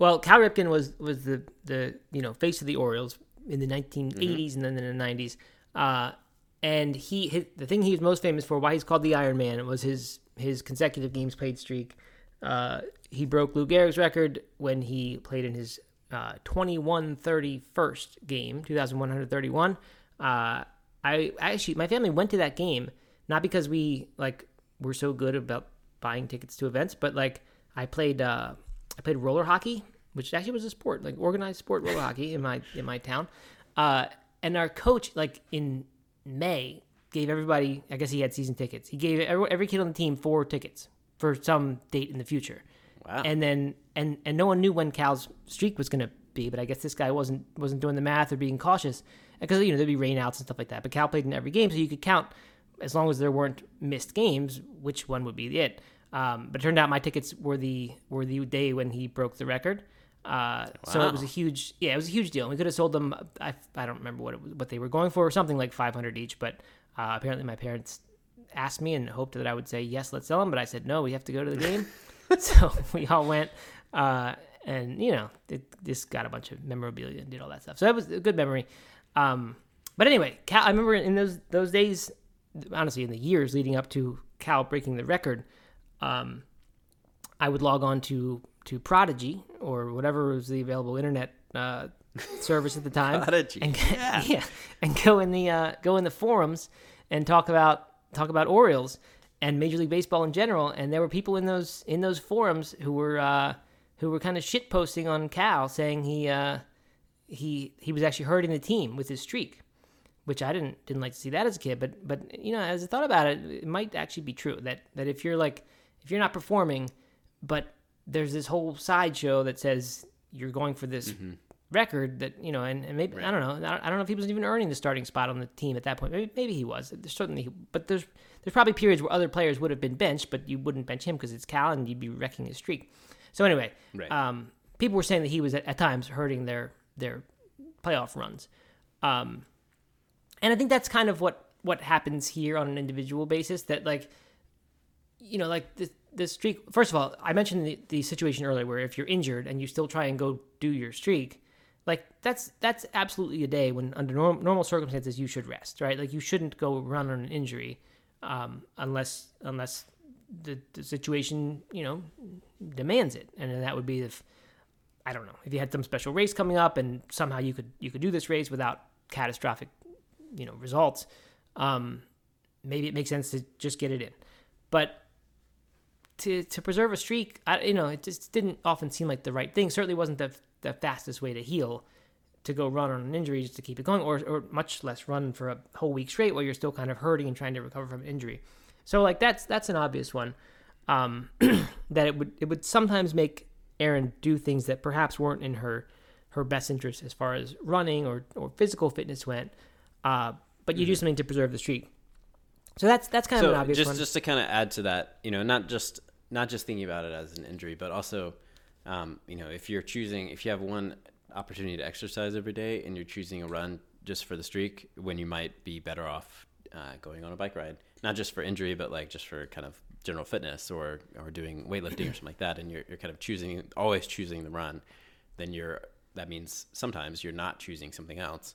Well, Cal Ripken was was the the you know face of the Orioles in the 1980s and then in the 90s. Uh, and he his, the thing he was most famous for, why he's called the Iron Man, was his his consecutive games played streak. Uh, he broke Lou Gehrig's record when he played in his uh, 21-31st game, 2131. Uh, I actually my family went to that game not because we like were so good about buying tickets to events, but like I played uh, I played roller hockey, which actually was a sport, like organized sport roller hockey in my in my town. Uh, and our coach, like in May, gave everybody. I guess he had season tickets. He gave every, every kid on the team four tickets for some date in the future. Wow. And then and and no one knew when Cal's streak was going to be, but I guess this guy wasn't wasn't doing the math or being cautious because you know there'd be rainouts and stuff like that. But Cal played in every game, so you could count as long as there weren't missed games, which one would be it. Um, but it turned out my tickets were the were the day when he broke the record. Uh, So it was a huge, yeah, it was a huge deal. We could have sold them. I, I don't remember what it, what they were going for, something like five hundred each. But uh, apparently, my parents asked me and hoped that I would say yes, let's sell them. But I said no, we have to go to the game. so we all went, uh, and you know, it, just got a bunch of memorabilia and did all that stuff. So that was a good memory. Um, but anyway, Cal, I remember in those those days, honestly, in the years leading up to Cal breaking the record, um, I would log on to to Prodigy or whatever was the available internet uh, service at the time. Prodigy, and, yeah. yeah, and go in the uh, go in the forums and talk about talk about Orioles and Major League Baseball in general. And there were people in those in those forums who were uh, who were kind of shit posting on Cal, saying he uh, he he was actually hurting the team with his streak, which I didn't didn't like to see that as a kid. But but you know, as I thought about it, it might actually be true that that if you're like if you're not performing, but there's this whole sideshow that says you're going for this record that you know, and, and maybe I don't know, I don't- I don't know if he was even earning the starting spot on the team at that point. Maybe, maybe he was. There's certainly, but there's there's probably periods where other players would have been benched, but you wouldn't bench him because it's Cal and you'd be wrecking his streak. So anyway, Right. um, people were saying that he was at, at times hurting their their playoff runs. Um, and I think that's kind of what what happens here on an individual basis. That like, you know, like the the streak. First of all, I mentioned the, the situation earlier where if you're injured and you still try and go do your streak, like that's that's absolutely a day when under norm, normal circumstances you should rest, right? Like you shouldn't go run on an injury um, unless unless the, the situation you know demands it, and that would be if I don't know if you had some special race coming up and somehow you could you could do this race without catastrophic you know results. Um, maybe it makes sense to just get it in, but to to preserve a streak, I, you know, it just didn't often seem like the right thing. Certainly wasn't the the fastest way to heal to go run on an injury just to keep it going, or or much less run for a whole week straight while you're still kind of hurting and trying to recover from injury. So like that's that's an obvious one. Um, that it would it would sometimes make Erin do things that perhaps weren't in her her best interest as far as running or, or physical fitness went. Uh, but you do something to preserve the streak. So that's that's kind of an obvious just one. just to kind of add to that, you know, not just not just thinking about it as an injury, but also, um, you know, if you're choosing, if you have one opportunity to exercise every day and you're choosing a run just for the streak, when you might be better off uh, going on a bike ride, not just for injury, but like just for kind of general fitness or or doing weightlifting or something like that, and you're you're kind of choosing always choosing the run, then you're that means sometimes you're not choosing something else,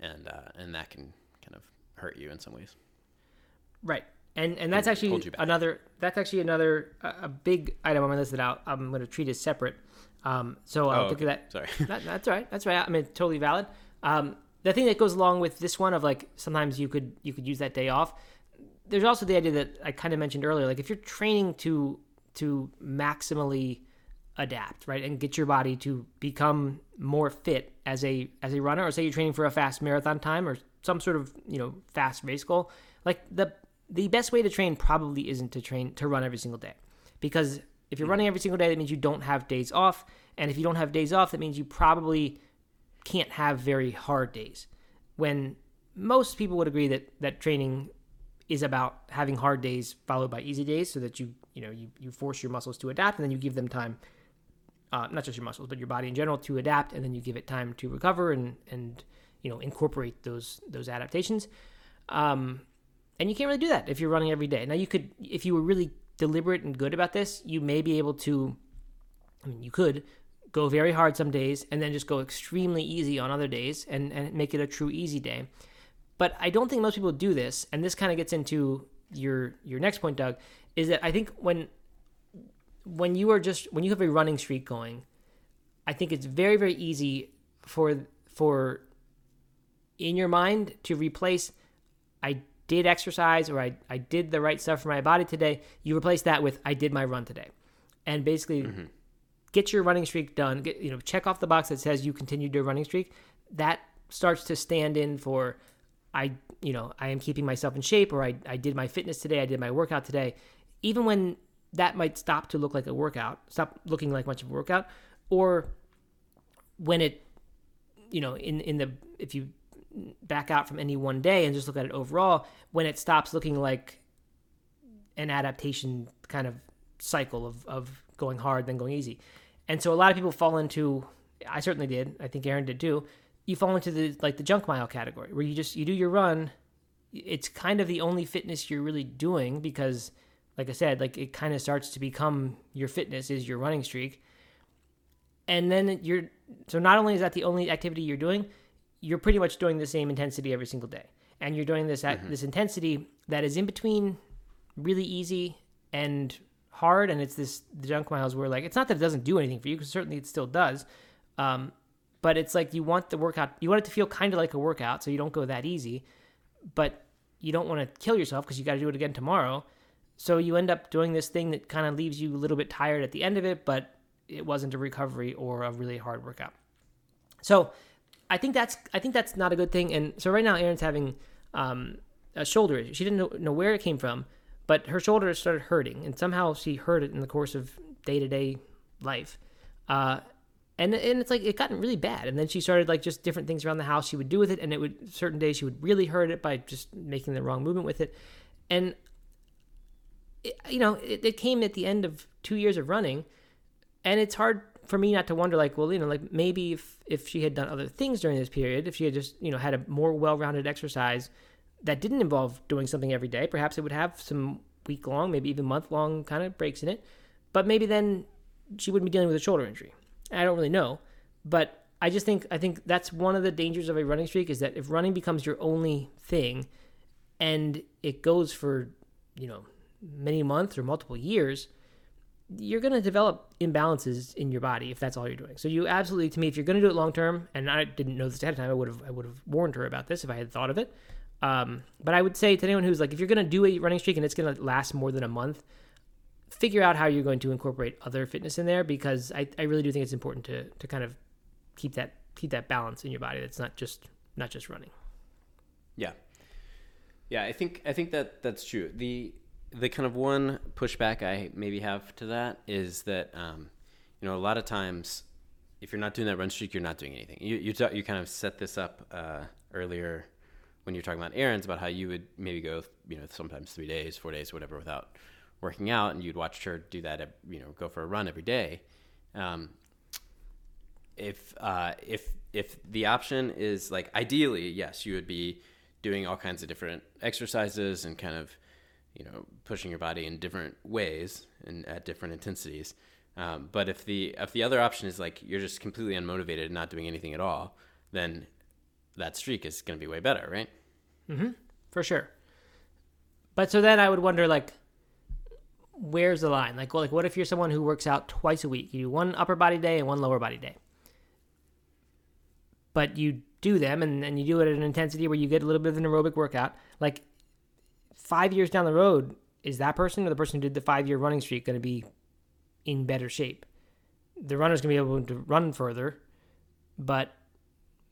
and uh, and that can kind of hurt you in some ways. Right. And and that's Hold actually another that's actually another a, a big item I'm gonna list it out. I'm gonna treat as separate. Um, so I'll Oh, think okay. of that. Sorry. That, that's all right. That's right. I mean, totally valid. Um, the thing that goes along with this one of like sometimes you could you could use that day off. There's also the idea that I kind of mentioned earlier. Like if you're training to to maximally adapt, right, and get your body to become more fit as a as a runner, or say you're training for a fast marathon time or some sort of you know fast race goal, like the the best way to train probably isn't to train to run every single day, because if you're running every single day, that means you don't have days off, and if you don't have days off, that means you probably can't have very hard days. When most people would agree that that training is about having hard days followed by easy days, so that you you know you you force your muscles to adapt, and then you give them time uh, not just your muscles, but your body in general to adapt, and then you give it time to recover and and you know incorporate those those adaptations. Um, and you can't really do that if you're running every day. Now you could, if you were really deliberate and good about this, you may be able to. I mean, you could go very hard some days and then just go extremely easy on other days and and make it a true easy day. But I don't think most people do this, and this kind of gets into your your next point, Doug, is that I think when when you are just when you have a running streak going, I think it's very very easy for for in your mind to replace I did exercise or I, I did the right stuff for my body today. You replace that with I did my run today. And basically Mm-hmm. get your running streak done. Get, you know, check off the box that says you continued your running streak. That starts to stand in for I you know, I am keeping myself in shape or I, I did my fitness today, I did my workout today. Even when that might stop to look like a workout, stop looking like much of a workout, or when it you know, in in the if you back out from any one day and just look at it overall, when it stops looking like an adaptation kind of cycle of, of going hard then going easy. And so a lot of people fall into I certainly did, I think Erin did too. You fall into the like the junk mile category where you just you do your run. It's kind of the only fitness you're really doing because like I said, like it kind of starts to become your fitness is your running streak. And then you're so not only is that the only activity you're doing, you're pretty much doing the same intensity every single day, and you're doing this at this intensity that is in between really easy and hard, and it's this the junk miles where like it's not that it doesn't do anything for you because certainly it still does, um, but it's like you want the workout, you want it to feel kind of like a workout, so you don't go that easy, but you don't want to kill yourself because you got to do it again tomorrow. So you end up doing this thing that kind of leaves you a little bit tired at the end of it, but it wasn't a recovery or a really hard workout. So I think that's I think that's not a good thing. And so right now, Erin's having um, a shoulder issue. She didn't know, know where it came from, but her shoulder started hurting, and somehow she hurt it in the course of day to day life. Uh, and and it's like it gotten really bad. And then she started like just different things around the house she would do with it, and it would certain days she would really hurt it by just making the wrong movement with it. And it, you know, it, it came at the end of two years of running, and it's hard for me not to wonder like well you know like maybe if if she had done other things during this period if she had just you know had a more well-rounded exercise that didn't involve doing something every day perhaps it would have some week long maybe even month long kind of breaks in it. But maybe then she wouldn't be dealing with a shoulder injury. I don't really know. But i just think i think that's one of the dangers of a running streak is that if running becomes your only thing and it goes for you know many months or multiple years you're going to develop imbalances in your body if that's all you're doing. So you absolutely, to me, if you're going to do it long term, and I didn't know this ahead of time, I would have, I would have warned her about this if I had thought of it. Um, but I would say to anyone who's like, if you're going to do a running streak and it's going to last more than a month, figure out how you're going to incorporate other fitness in there because I, I really do think it's important to to kind of keep that keep that balance in your body. That's not just not just running. Yeah. Yeah, I think I think that that's true. The the kind of one pushback I maybe have to that is that um, you know a lot of times if you're not doing that run streak, you're not doing anything. You you ta- you kind of set this up uh, earlier when you're talking about Erin's about how you would maybe go you know sometimes three days, four days, whatever without working out, and you'd watch her do that you know go for a run every day. Um, if uh, if if the option is like ideally, yes, you would be doing all kinds of different exercises and kind of you know pushing your body in different ways and at different intensities. Um, but if the if the other option is like you're just completely unmotivated and not doing anything at all, then that streak is going to be way better, right? Mm-hmm. for sure. But so then I would wonder like where's the line? Like well, like what if you're someone who works out twice a week? You do one upper body day and one lower body day. But you do them and, and you do it at an intensity where you get a little bit of an aerobic workout. Like five years down the road, is that person or the person who did the five year running streak going to be in better shape? The runner's going to be able to run further, but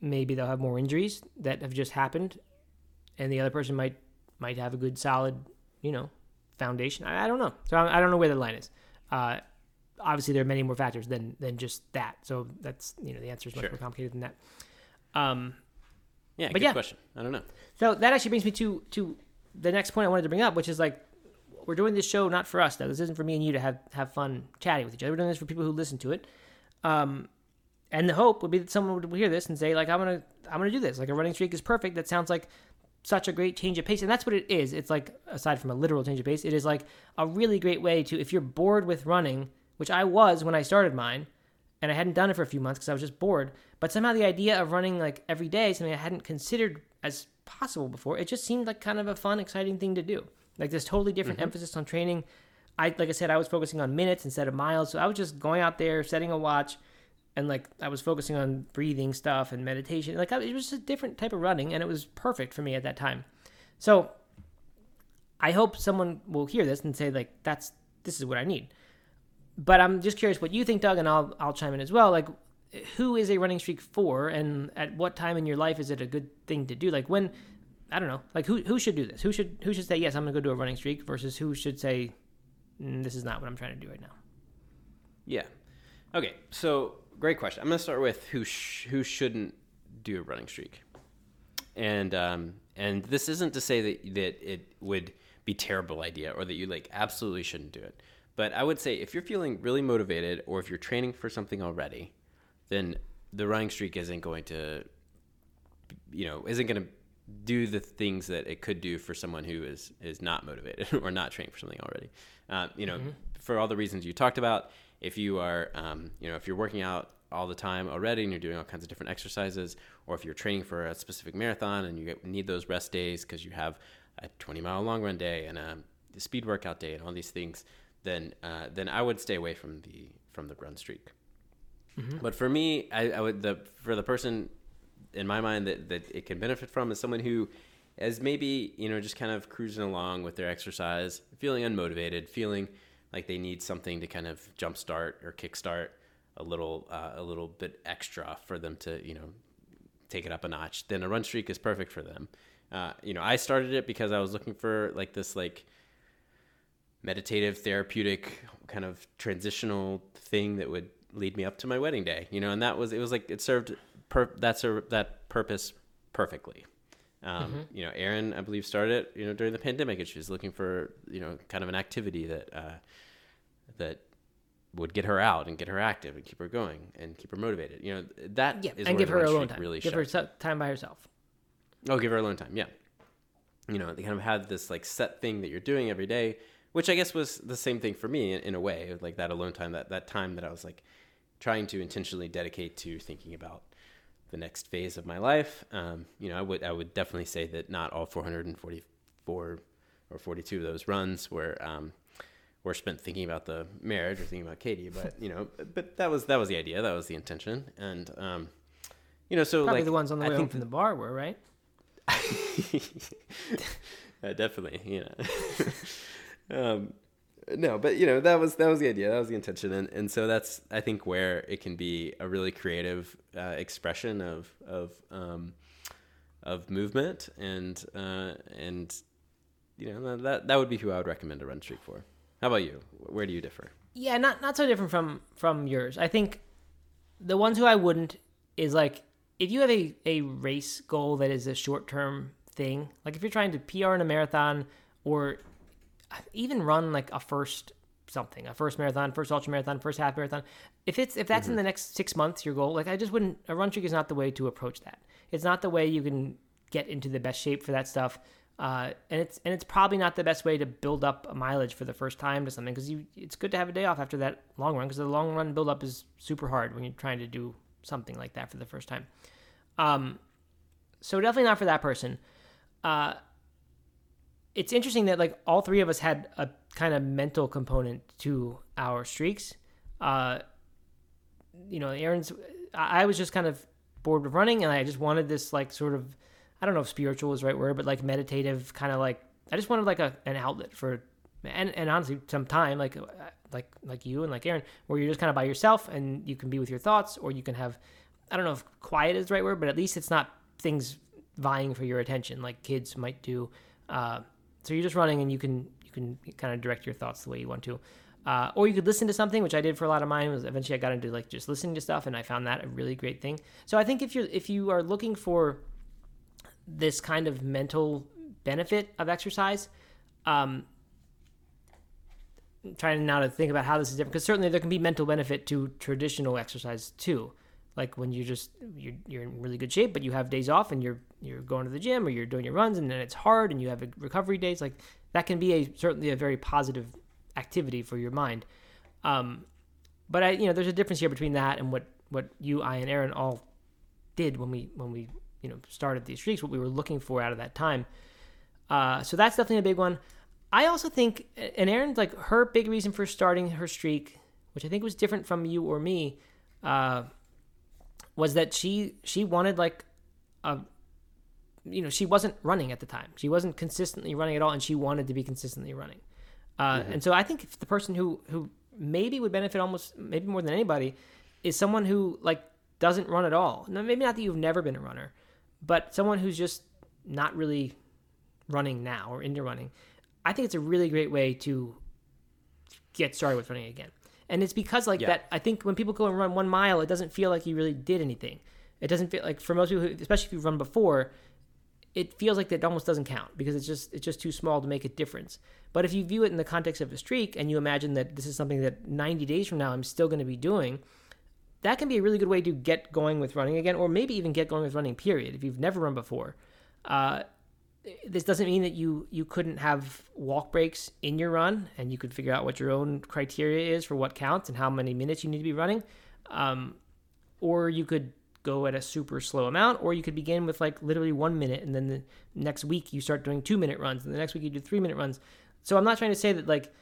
maybe they'll have more injuries that have just happened and the other person might might have a good solid you know foundation i, I don't know so I, I don't know where the line is uh, obviously there are many more factors than than just that so that's you know the answer is much Sure. more complicated than that um Yeah, But good yeah. question. I don't know. so that actually brings me to to the next point i wanted to bring up which is like we're doing this show not for us. Now this isn't for me and you to have have fun chatting with each other. We're doing this for people who listen to it. Um and the hope would be that someone would hear this and say like i'm gonna i'm gonna do this. Like a running streak is perfect. That sounds like such a great change of pace. And that's what it is. It's like aside from a literal change of pace it is like a really great way to if you're bored with running which i was when i started mine and i hadn't done it for a few months because i was just bored but somehow the idea of running like every day something i hadn't considered as possible before it just seemed like kind of a fun exciting thing to do Like this totally different mm-hmm. emphasis on training. I like I said, I was focusing on minutes instead of miles. So I was just going out there, setting a watch, and like I was focusing on breathing stuff and meditation. Like it was just a different type of running, and it was perfect for me at that time. So I hope someone will hear this and say like that's this is what I need. But I'm just curious what you think, Doug, and I'll I'll chime in as well. Like, who is a running streak for, and at what time in your life is it a good thing to do? Like when I don't know, like who who should do this? Who should who should say yes, I'm gonna go do a running streak versus who should say mm, this is not what I'm trying to do right now. Yeah. Okay. So great question. I'm gonna start with who sh- who shouldn't do a running streak, and um, and this isn't to say that that it would be terrible idea or that you like absolutely shouldn't do it. But I would say if you're feeling really motivated or if you're training for something already, then the running streak isn't going to, you know, isn't going to do the things that it could do for someone who is is not motivated or not training for something already. Uh, you know, for all the reasons you talked about, if you are, um, you know, if you're working out all the time already and you're doing all kinds of different exercises, or if you're training for a specific marathon and you need those rest days because you have a 20 mile long run day and a speed workout day and all these things, then uh, then I would stay away from the from the run streak. But for me, I, I would the for the person in my mind that, that it can benefit from is someone who is maybe you know just kind of cruising along with their exercise, feeling unmotivated, feeling like they need something to kind of jumpstart or kickstart a little uh, a little bit extra for them to you know take it up a notch. Then a run streak is perfect for them. Uh, you know, I started it because I was looking for like this like meditative, therapeutic kind of transitional thing that would lead me up to my wedding day. You know, and that was it was like it served per, that served that purpose perfectly. Um, You know, Erin, I believe, started it you know during the pandemic, and she was looking for you know kind of an activity that uh, that would get her out and get her active and keep her going and keep her motivated. You know, that Yeah, is and give her alone time. Really give her time by herself. Oh, give her alone time. Yeah. You know, they kind of had this like set thing that you're doing every day, which I guess was the same thing for me in, in a way, like that alone time, that, that time that I was like trying to intentionally dedicate to thinking about the next phase of my life. Um, you know, I would, I would definitely say that not all 444 or 42 of those runs were, um, were spent thinking about the marriage or thinking about Katie, but you know, but that was, that was the idea. That was the intention. And, um, you know, so Probably like the ones on the I way home from the bar were right. uh, definitely, you know. um, no, but you know that was that was the idea, that was the intention, and and so that's I think where it can be a really creative uh, expression of of um, of movement, and uh, and you know that that would be who I would recommend a run streak for. How about you? Where do you differ? Yeah, not not so different from from yours. I think the ones who I wouldn't is like if you have a, a race goal that is a short term thing, like if you're trying to PR in a marathon or even run like a first something, a first marathon, first ultra marathon, first half marathon. If it's if that's in the next six months your goal, like I just wouldn't a run streak is not the way to approach that. It's not the way you can get into the best shape for that stuff. Uh, and it's and it's probably not the best way to build up a mileage for the first time to something because you it's good to have a day off after that long run because the long run build up is super hard when you're trying to do something like that for the first time. Um, so definitely not for that person. Uh, it's interesting that like all three of us had a kind of mental component to our streaks. Uh, you know, Erin's. I was just kind of bored with running, and I just wanted this like sort of, I don't know if spiritual is the right word, but like meditative kind of like. I just wanted like a an outlet for, and and honestly, some time like uh, like like you and like Erin, where you're just kind of by yourself and you can be with your thoughts, or you can have, I don't know if quiet is the right word, but at least it's not things vying for your attention like kids might do. Uh, so you're just running and you can you can kind of direct your thoughts the way you want to. Uh, or you could listen to something, which I did for a lot of mine. Was eventually I got into like just listening to stuff, and I found that a really great thing. So I think if you're if you are looking for this kind of mental benefit of exercise, um, trying now to think about how this is different because certainly there can be mental benefit to traditional exercise too. Like when you're just you're, you're in really good shape, but you have days off and you're you're going to the gym or you're doing your runs and then it's hard and you have recovery days. Like that can be a certainly a very positive activity for your mind. Um, but I, you know, there's a difference here between that and what what you, I, and Erin all did when we when we you know started these streaks. What we were looking for out of that time. Uh, so that's definitely a big one. I also think, and Erin, like her big reason for starting her streak, which I think was different from you or me, uh, was that she she wanted like a, you know, she wasn't running at the time. She wasn't consistently running at all, and she wanted to be consistently running. Uh, And so I think the person who who maybe would benefit almost maybe more than anybody is someone who like doesn't run at all. No, maybe not that you've never been a runner, but someone who's just not really running now or into running. I think it's a really great way to get started with running again. And it's because like Yeah. that I think when people go and run 1 mile it doesn't feel like you really did anything. It doesn't feel like for most people especially if you've run before, it feels like that almost doesn't count because it's just it's just too small to make a difference. But if you view it in the context of a streak and you imagine that this is something that 90 days from now I'm still going to be doing, that can be a really good way to get going with running again, or maybe even get going with running. Period. If you've never run before, uh, this doesn't mean that you you couldn't have walk breaks in your run, and you could figure out what your own criteria is for what counts and how many minutes you need to be running. Um, or you could go at a super slow amount, or you could begin with like literally one minute, and then the next week you start doing two minute runs, and the next week you do three minute runs. So I'm not trying to say that like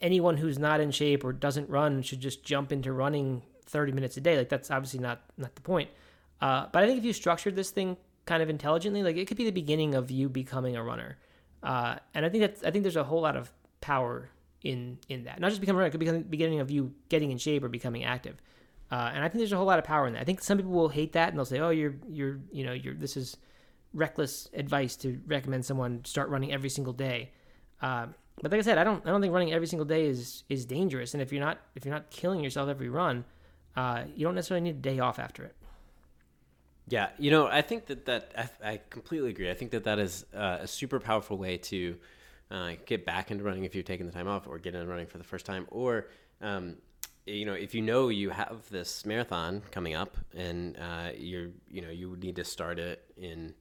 anyone who's not in shape or doesn't run should just jump into running 30 minutes a day. Like that's obviously not not the point. Uh, but I think if you structured this thing kind of intelligently, like it could be the beginning of you becoming a runner. Uh, and I think that's I think there's a whole lot of power in in that. Not just becoming a runner, it could be the beginning of you getting in shape or becoming active. Uh, and I think there's a whole lot of power in that. I think some people will hate that and they'll say, "Oh, you're you're you know you're this is reckless advice to recommend someone start running every single day." Uh, but like I said, I don't I don't think running every single day is is dangerous. And if you're not if you're not killing yourself every run, uh, you don't necessarily need a day off after it. Yeah, you know, I think that that I, I completely agree. I think that that is uh, a super powerful way to uh, get back into running if you're taking the time off, or get into running for the first time, or um, you know, if you know you have this marathon coming up and uh, you're, you know, you would need to start it in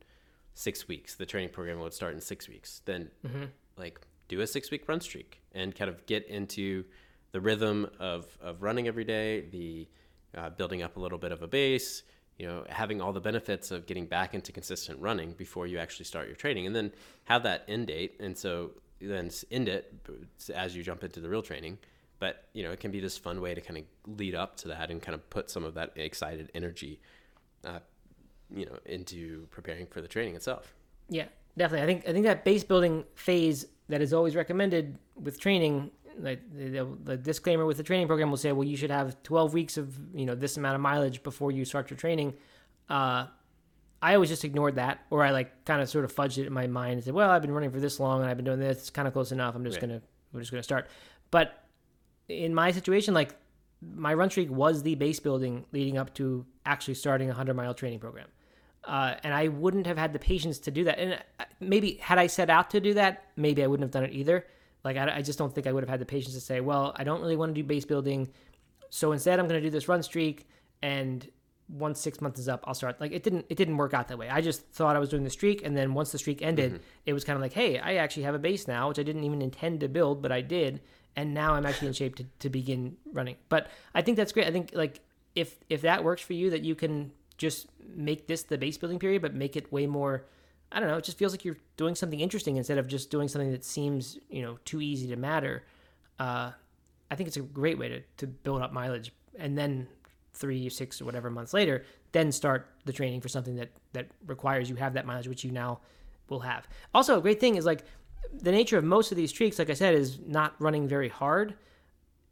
six weeks. The training program would start in six weeks. Then, like, do a six week run streak and kind of get into the rhythm of of running every day, the uh, building up a little bit of a base, you know, having all the benefits of getting back into consistent running before you actually start your training, and then have that end date. And so then end it as you jump into the real training. But you know, it can be this fun way to kind of lead up to that and kind of put some of that excited energy, uh, you know, into preparing for the training itself. Yeah, definitely. I think I think that base building phase that is always recommended with training, like the, the disclaimer with the training program will say, well, you should have 12 weeks of you know this amount of mileage before you start your training. Uh, I always just ignored that, or I like kind of sort of fudged it in my mind and said, well, I've been running for this long and I've been doing this, it's kind of close enough. I'm just Right. gonna we're just gonna start. But in my situation, like my run streak was the base building leading up to actually starting a 100 mile training program. Uh, and I wouldn't have had the patience to do that. And uh, maybe had I set out to do that, maybe I wouldn't have done it either. Like I, I just don't think I would have had the patience to say, well, I don't really want to do base building, so instead I'm going to do this run streak, and once six months is up, I'll start. Like it didn't it didn't work out that way. I just thought I was doing the streak, and then once the streak ended, mm-hmm. it was kind of like, hey, I actually have a base now, which I didn't even intend to build, but I did, and now I'm actually in shape to, to begin running. But I think that's great. I think like if if that works for you, that you can just make this the base building period, but make it way more. I don't know. It just feels like you're doing something interesting instead of just doing something that seems you know too easy to matter. Uh, I think it's a great way to, to build up mileage, and then three, six, or whatever months later, then start the training for something that that requires you have that mileage, which you now will have. Also, a great thing is like the nature of most of these streaks, like I said, is not running very hard.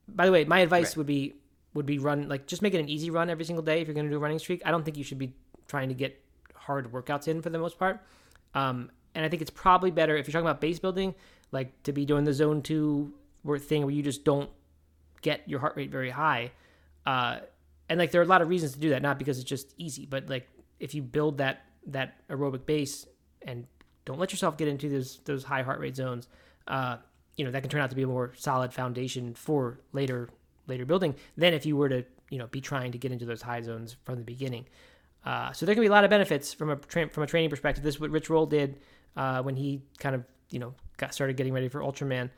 By the way, my advice Right. would be would be run like just make it an easy run every single day if you're going to do a running streak. I don't think you should be trying to get hard workouts in for the most part. Um, and I think it's probably better if you're talking about base building, like to be doing the zone two thing where you just don't get your heart rate very high. Uh, and like there are a lot of reasons to do that, not because it's just easy, but like if you build that that aerobic base and don't let yourself get into those those high heart rate zones, uh, you know that can turn out to be a more solid foundation for later later building than if you were to you know be trying to get into those high zones from the beginning. Uh, so there can be a lot of benefits from a tra- from a training perspective. This is what Rich Roll did uh, when he kind of you know got started getting ready for Ultraman,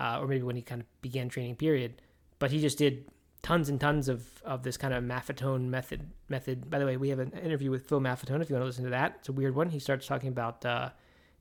uh, or maybe when he kind of began training. Period. But he just did tons and tons of, of this kind of Maffetone method method. By the way, we have an interview with Phil Maffetone if you want to listen to that. It's a weird one. He starts talking about uh,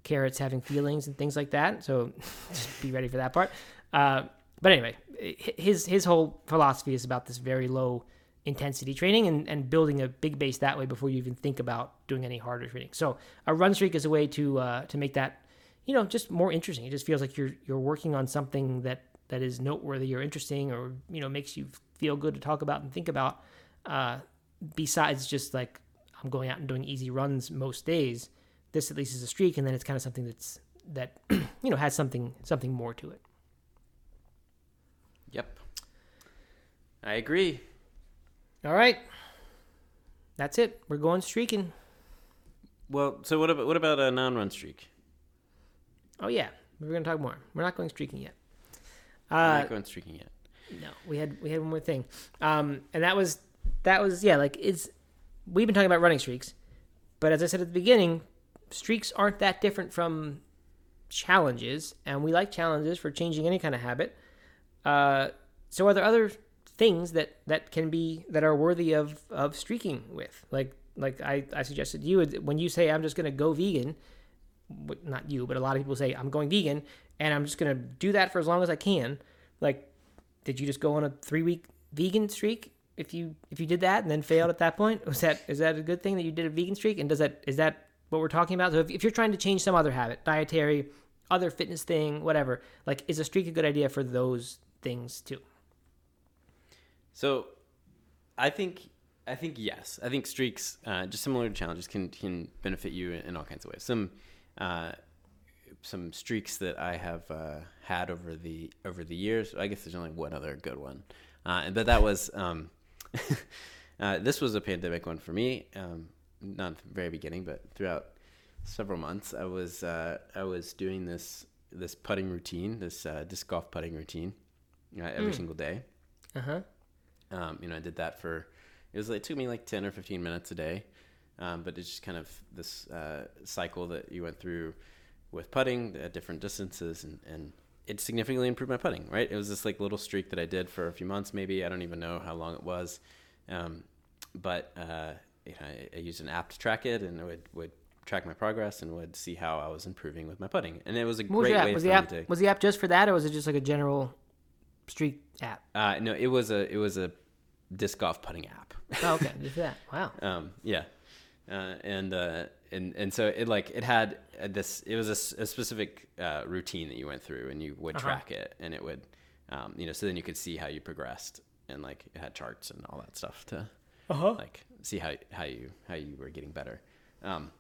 carrots having feelings and things like that. So just be ready for that part. Uh, but anyway, his his whole philosophy is about this very low intensity training and, and building a big base that way before you even think about doing any harder training. So a run streak is a way to uh, to make that you know just more interesting. It just feels like you're you're working on something that that is noteworthy or interesting or you know makes you feel good to talk about and think about. Uh, besides just like I'm going out and doing easy runs most days, this at least is a streak, and then it's kind of something that's that you know has something something more to it. Yep, I agree. All right, that's it. We're going streaking. Well, so what about what about a non-run streak? Oh yeah, we're gonna talk more. We're not going streaking yet. Uh, We're not going streaking yet. No, we had we had one more thing, um, and that was that was yeah, like it's we've been talking about running streaks, but as I said at the beginning, streaks aren't that different from challenges, and we like challenges for changing any kind of habit. Uh, so are there other things that that can be that are worthy of of streaking with? Like like I I suggested you when you say I'm just going to go vegan, not you, but a lot of people say I'm going vegan and I'm just going to do that for as long as I can. Like did you just go on a 3 week vegan streak if you if you did that and then failed at that point? Was that is that a good thing that you did a vegan streak and does that is that what we're talking about? So if, if you're trying to change some other habit, dietary, other fitness thing, whatever, like is a streak a good idea for those things too? So, I think I think yes. I think streaks, uh, just similar to challenges, can can benefit you in, in all kinds of ways. Some uh, some streaks that I have uh, had over the over the years. I guess there's only one other good one, uh, but that was um, uh, this was a pandemic one for me. Um, not the very beginning, but throughout several months, I was uh, I was doing this this putting routine, this uh, disc golf putting routine, uh, every mm. single day. Uh huh. Um, you know, I did that for it was it took me like ten or fifteen minutes a day, um, but it's just kind of this uh, cycle that you went through with putting at different distances, and, and it significantly improved my putting. Right, it was this like little streak that I did for a few months, maybe I don't even know how long it was, um, but uh, you know, I, I, used an app to track it, and it would would track my progress and would see how I was improving with my putting, and it was a what great was way was for the app, to. Was the app just for that, or was it just like a general streak app? Uh, no, it was a it was a disc golf putting app. Oh, okay, just that. Wow. um, yeah, uh, and uh, and and so it like it had this. It was a, a specific uh, routine that you went through, and you would uh-huh. track it, and it would, um, you know, so then you could see how you progressed, and like it had charts and all that stuff to, uh-huh. like see how how you how you were getting better. Um,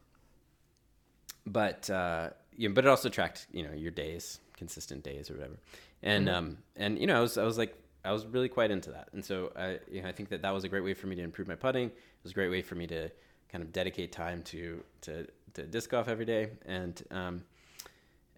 but uh, you know, but it also tracked you know your days, consistent days or whatever, and mm-hmm. um, and you know, I was I was like I was really quite into that, and so I you know I think that that was a great way for me to improve my putting. It was a great way for me to kind of dedicate time to to, to disc golf every day, and um,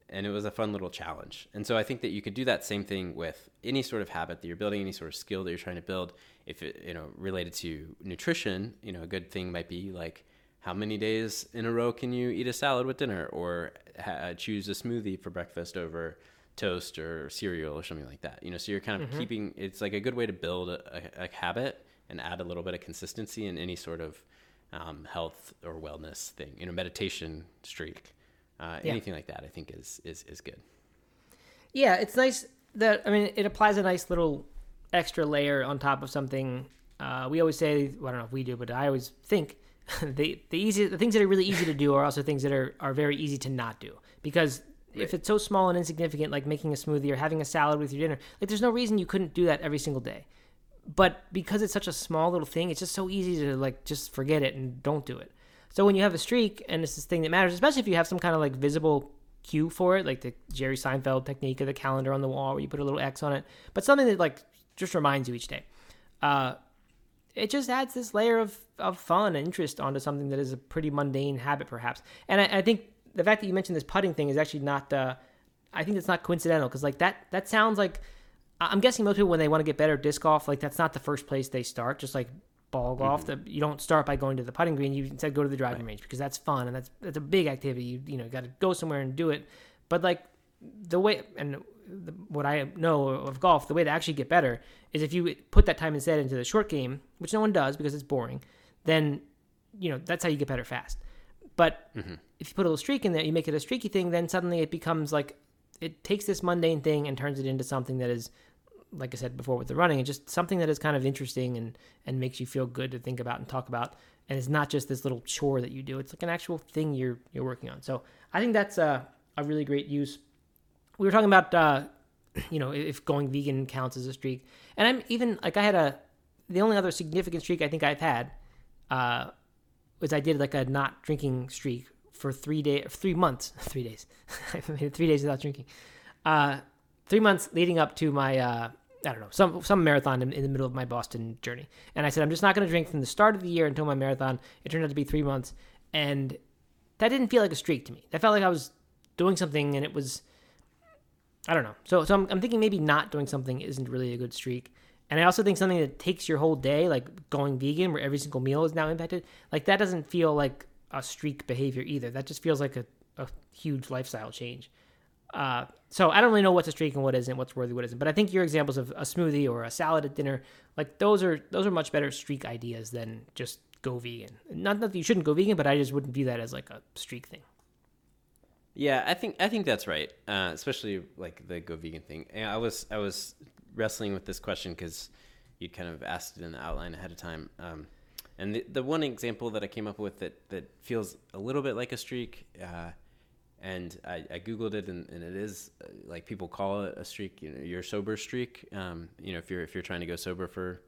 and it was a fun little challenge. And so I think that you could do that same thing with any sort of habit that you're building, any sort of skill that you're trying to build. If it you know related to nutrition, you know a good thing might be like how many days in a row can you eat a salad with dinner, or ha- choose a smoothie for breakfast over toast or cereal or something like that. You know, so you're kind of mm-hmm. keeping. It's like a good way to build a, a, habit and add a little bit of consistency in any sort of um, health or wellness thing. You know, meditation streak, uh, yeah. anything like that. I think is is is good. Yeah, it's nice that I mean it applies a nice little extra layer on top of something. Uh, we always say, well, I don't know if we do, but I always think the the easy the things that are really easy to do are also things that are are very easy to not do because Right. if it's so small and insignificant like making a smoothie or having a salad with your dinner like there's no reason you couldn't do that every single day but because it's such a small little thing, it's just so easy to like just forget it and don't do it. So when you have a streak and it's this thing that matters, especially if you have some kind of like visible cue for it, like the Jerry Seinfeld technique of the calendar on the wall where you put a little X on it, but something that like just reminds you each day. Uh, it just adds this layer of, of fun and interest onto something that is a pretty mundane habit, perhaps. And I, I think the fact that you mentioned this putting thing is actually not. Uh, I think it's not coincidental because like that that sounds like I'm guessing most people when they want to get better at disc golf, like that's not the first place they start. Just like ball golf, mm-hmm. the, you don't start by going to the putting green. You instead go to the driving right. range because that's fun and that's that's a big activity. You you know got to go somewhere and do it. But like the way and the, what I know of golf, the way to actually get better is if you put that time instead into the short game, which no one does because it's boring. Then you know that's how you get better fast. But Mm-hmm. if you put a little streak in there, you make it a streaky thing, then suddenly it becomes like it takes this mundane thing and turns it into something that is, like I said before with the running, and just something that is kind of interesting and and makes you feel good to think about and talk about. And it's not just this little chore that you do; it's like an actual thing you're you're working on. So I think that's a a really great use. We were talking about uh, you know if going vegan counts as a streak, and I'm even like I had a the only other significant streak I think I've had uh, was I did like a not drinking streak for three day, three months, three days. I made it three days without drinking. Uh, three months leading up to my, uh, I don't know, some some marathon in, in the middle of my Boston journey. And I said I'm just not going to drink from the start of the year until my marathon. It turned out to be three months, and that didn't feel like a streak to me. That felt like I was doing something, and it was, I don't know. So so I'm, I'm thinking maybe not doing something isn't really a good streak. And I also think something that takes your whole day, like going vegan, where every single meal is now impacted, like that doesn't feel like a streak behavior either. That just feels like a, a huge lifestyle change. Uh, so I don't really know what's a streak and what isn't, what's worthy, what isn't. But I think your examples of a smoothie or a salad at dinner, like those are those are much better streak ideas than just go vegan. Not that you shouldn't go vegan, but I just wouldn't view that as like a streak thing. Yeah, I think I think that's right. Uh, especially like the go vegan thing. I was I was wrestling with this question because you kind of asked it in the outline ahead of time. Um, and the, the one example that I came up with that, that feels a little bit like a streak, uh, and I, I googled it, and, and it is uh, like people call it a streak. You know, your sober streak. Um, you know, if you're if you're trying to go sober for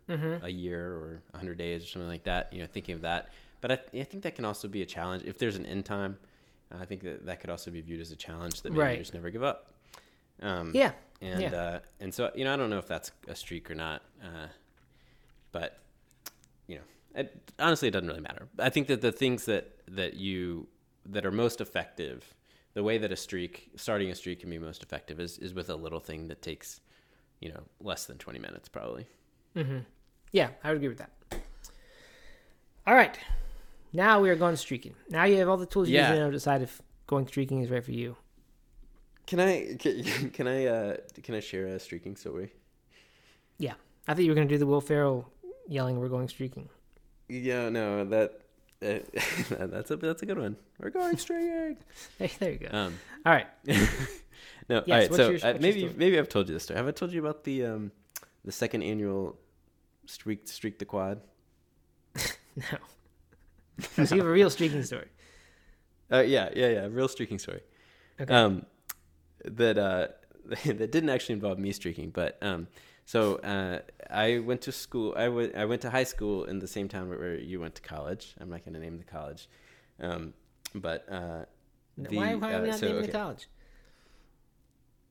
a year or hundred days or something like that, you know, thinking of that. But I, I think that can also be a challenge if there's an end time. I think that that could also be viewed as a challenge that maybe Right. you just never give up. Um, Yeah. And yeah. uh, and so you know I don't know if that's a streak or not, uh, but you know it, honestly it doesn't really matter. I think that the things that that you that are most effective, the way that a streak starting a streak can be most effective is is with a little thing that takes you know less than twenty minutes probably. Yeah, I would agree with that. All right. Now we are going streaking. Now you have all the tools you Yeah. need to know to decide if going streaking is right for you. Can I can, can I uh, can I share a streaking story? Yeah. I thought you were going to do the Will Ferrell yelling, we're going streaking. Yeah, no, that uh, that's a that's a good one. We're going streaking. Hey, there you go. Um, all right. no, Yes, all right. what's So your- uh, maybe maybe I've told you this story. Have I told you about the um the second annual streak streak the quad? No. So you have a real streaking story. Uh, yeah, yeah, yeah. Real streaking story. Okay. Um, that uh, that didn't actually involve me streaking, but um, so uh, I went to school. I went I went to high school in the same town where, you went to college. I'm not going to name the college, um, but uh, the, why why are we uh, not so, naming okay. the college?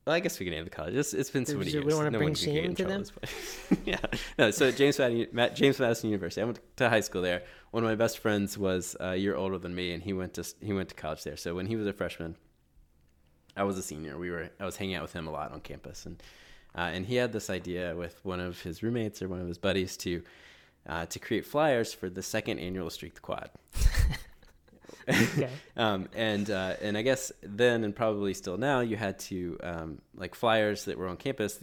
Well, I guess we can name the college. It's, it's been so So many we years. don't wanna no bring one can get shame to them? yeah. No. So James Madison, James Madison University. I went to high school there. One of my best friends was a year older than me, and he went to he went to college there. So when he was a freshman, I was a senior. We were I was hanging out with him a lot on campus, and uh, and he had this idea with one of his roommates or one of his buddies to uh, to create flyers for the second annual Streak the Quad. Okay. um, and uh, and I guess then and probably still now you had to um, like flyers that were on campus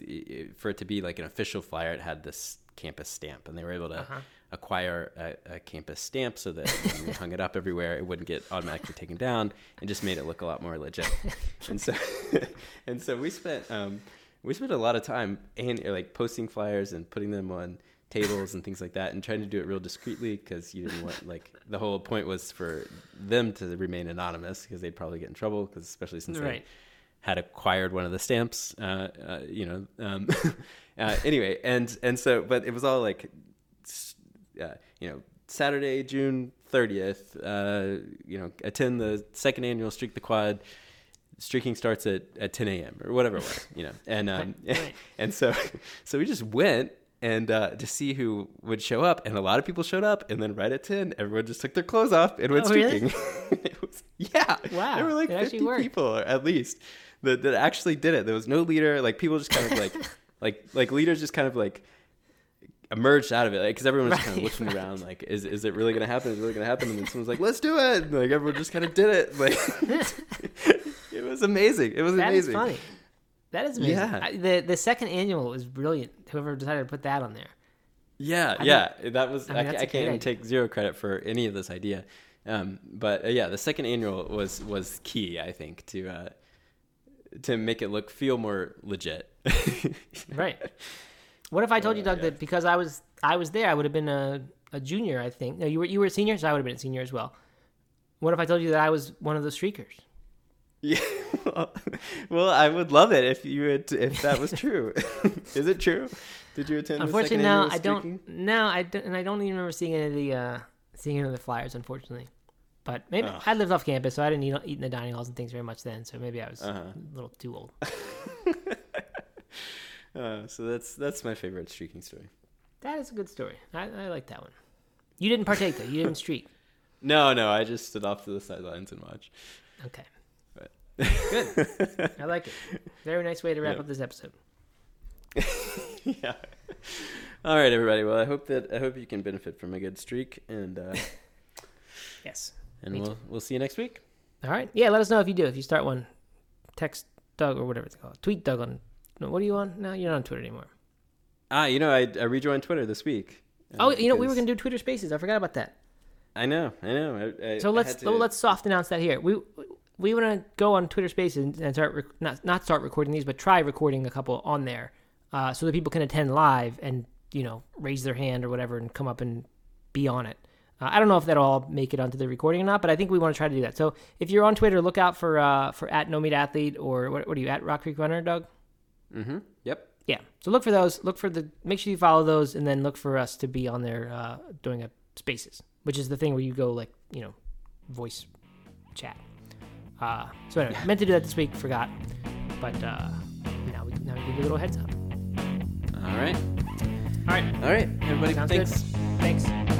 for it to be like an official flyer. It had this campus stamp, and they were able to Uh-huh. Acquire a, a campus stamp so that when you hung it up everywhere, it wouldn't get automatically taken down, and just made it look a lot more legit. and so and so we spent um, we spent a lot of time and like posting flyers and putting them on tables and things like that and trying to do it real discreetly because you didn't want like the whole point was for them to remain anonymous because they'd probably get in trouble because especially since they had acquired one of the stamps uh, uh, you know um, uh, anyway and and so but it was all like uh, you know saturday june 30th uh, you know attend the second annual streak the quad streaking starts at, at 10 a.m or whatever it was you know and um, and so so we just went and uh, to see who would show up and a lot of people showed up and then right at 10 everyone just took their clothes off and went Oh, really? streaking it was, yeah Wow, there were like it 50 worked. people at least that, that actually did it there was no leader like people just kind of like like like leaders just kind of like emerged out of it because everyone was just kind of Right, looking right. around like is, is it really gonna happen is it really gonna happen and then someone's like let's do it and, like everyone just kind of did it like it was amazing it was amazing. That is amazing funny. That is amazing. Yeah. I, the the second annual was brilliant. Whoever decided to put that on there. Yeah, I yeah, that was. I I, mean, I a can't take zero credit for any of this idea. Um, but uh, yeah, the second annual was was key, I think, to uh, to make it look feel more legit. Right. What if I told you, Doug, yeah. that because I was I was there, I would have been a, a junior? I think. No, you were you were a senior, so I would have been a senior as well. What if I told you that I was one of the streakers? Yeah. well, I would love it if you had, if that was true. Is it true? Did you attend? Unfortunately, no, I don't. No, I don't, and I don't even remember seeing any of the uh, seeing any of the flyers. Unfortunately, but maybe Ugh. I lived off campus, so I didn't eat, eat in the dining halls and things very much then. So maybe I was Uh-huh. a little too old. Uh, so that's that's my favorite streaking story. That is a good story. I, I like that one. You didn't partake though. You didn't streak. No, no, I just stood off to the sidelines and watched. Okay, But good. I like it. Very nice way to wrap Yeah. up this episode. yeah. All right, everybody. Well, I hope that I hope you can benefit from a good streak, and uh, Yes. and we'll we'll see you next week. All right. Yeah. Let us know if you do. If you start one, text Doug or whatever it's called. Tweet Doug on. No, what are you on? No, you're not on Twitter anymore. Ah, you know, I I rejoined Twitter this week. uh, Oh, you know we were gonna do Twitter Spaces. I forgot about that. I know, I know. I, I, So let's to- let's soft announce that here. We we want to go on Twitter Spaces and, and start rec- not not start recording these, but try recording a couple on there, uh, so that people can attend live and you know raise their hand or whatever and come up and be on it. Uh, I don't know if that'll all make it onto the recording or not, but I think we want to try to do that. So if you're on Twitter, look out for uh, for at No Meat Athlete or what, what are you at Rock Creek Runner, Doug? Mm-hmm. Yep. Yeah. So look for those. Look for the. Make sure you follow those, and then look for us to be on there uh, doing a Spaces, which is the thing where you go like you know, voice chat. Uh, so anyway, meant to do that this week, forgot, but uh, now we now we give you a little heads up. All right. All right. All right, everybody. Sounds thanks. good. Thanks.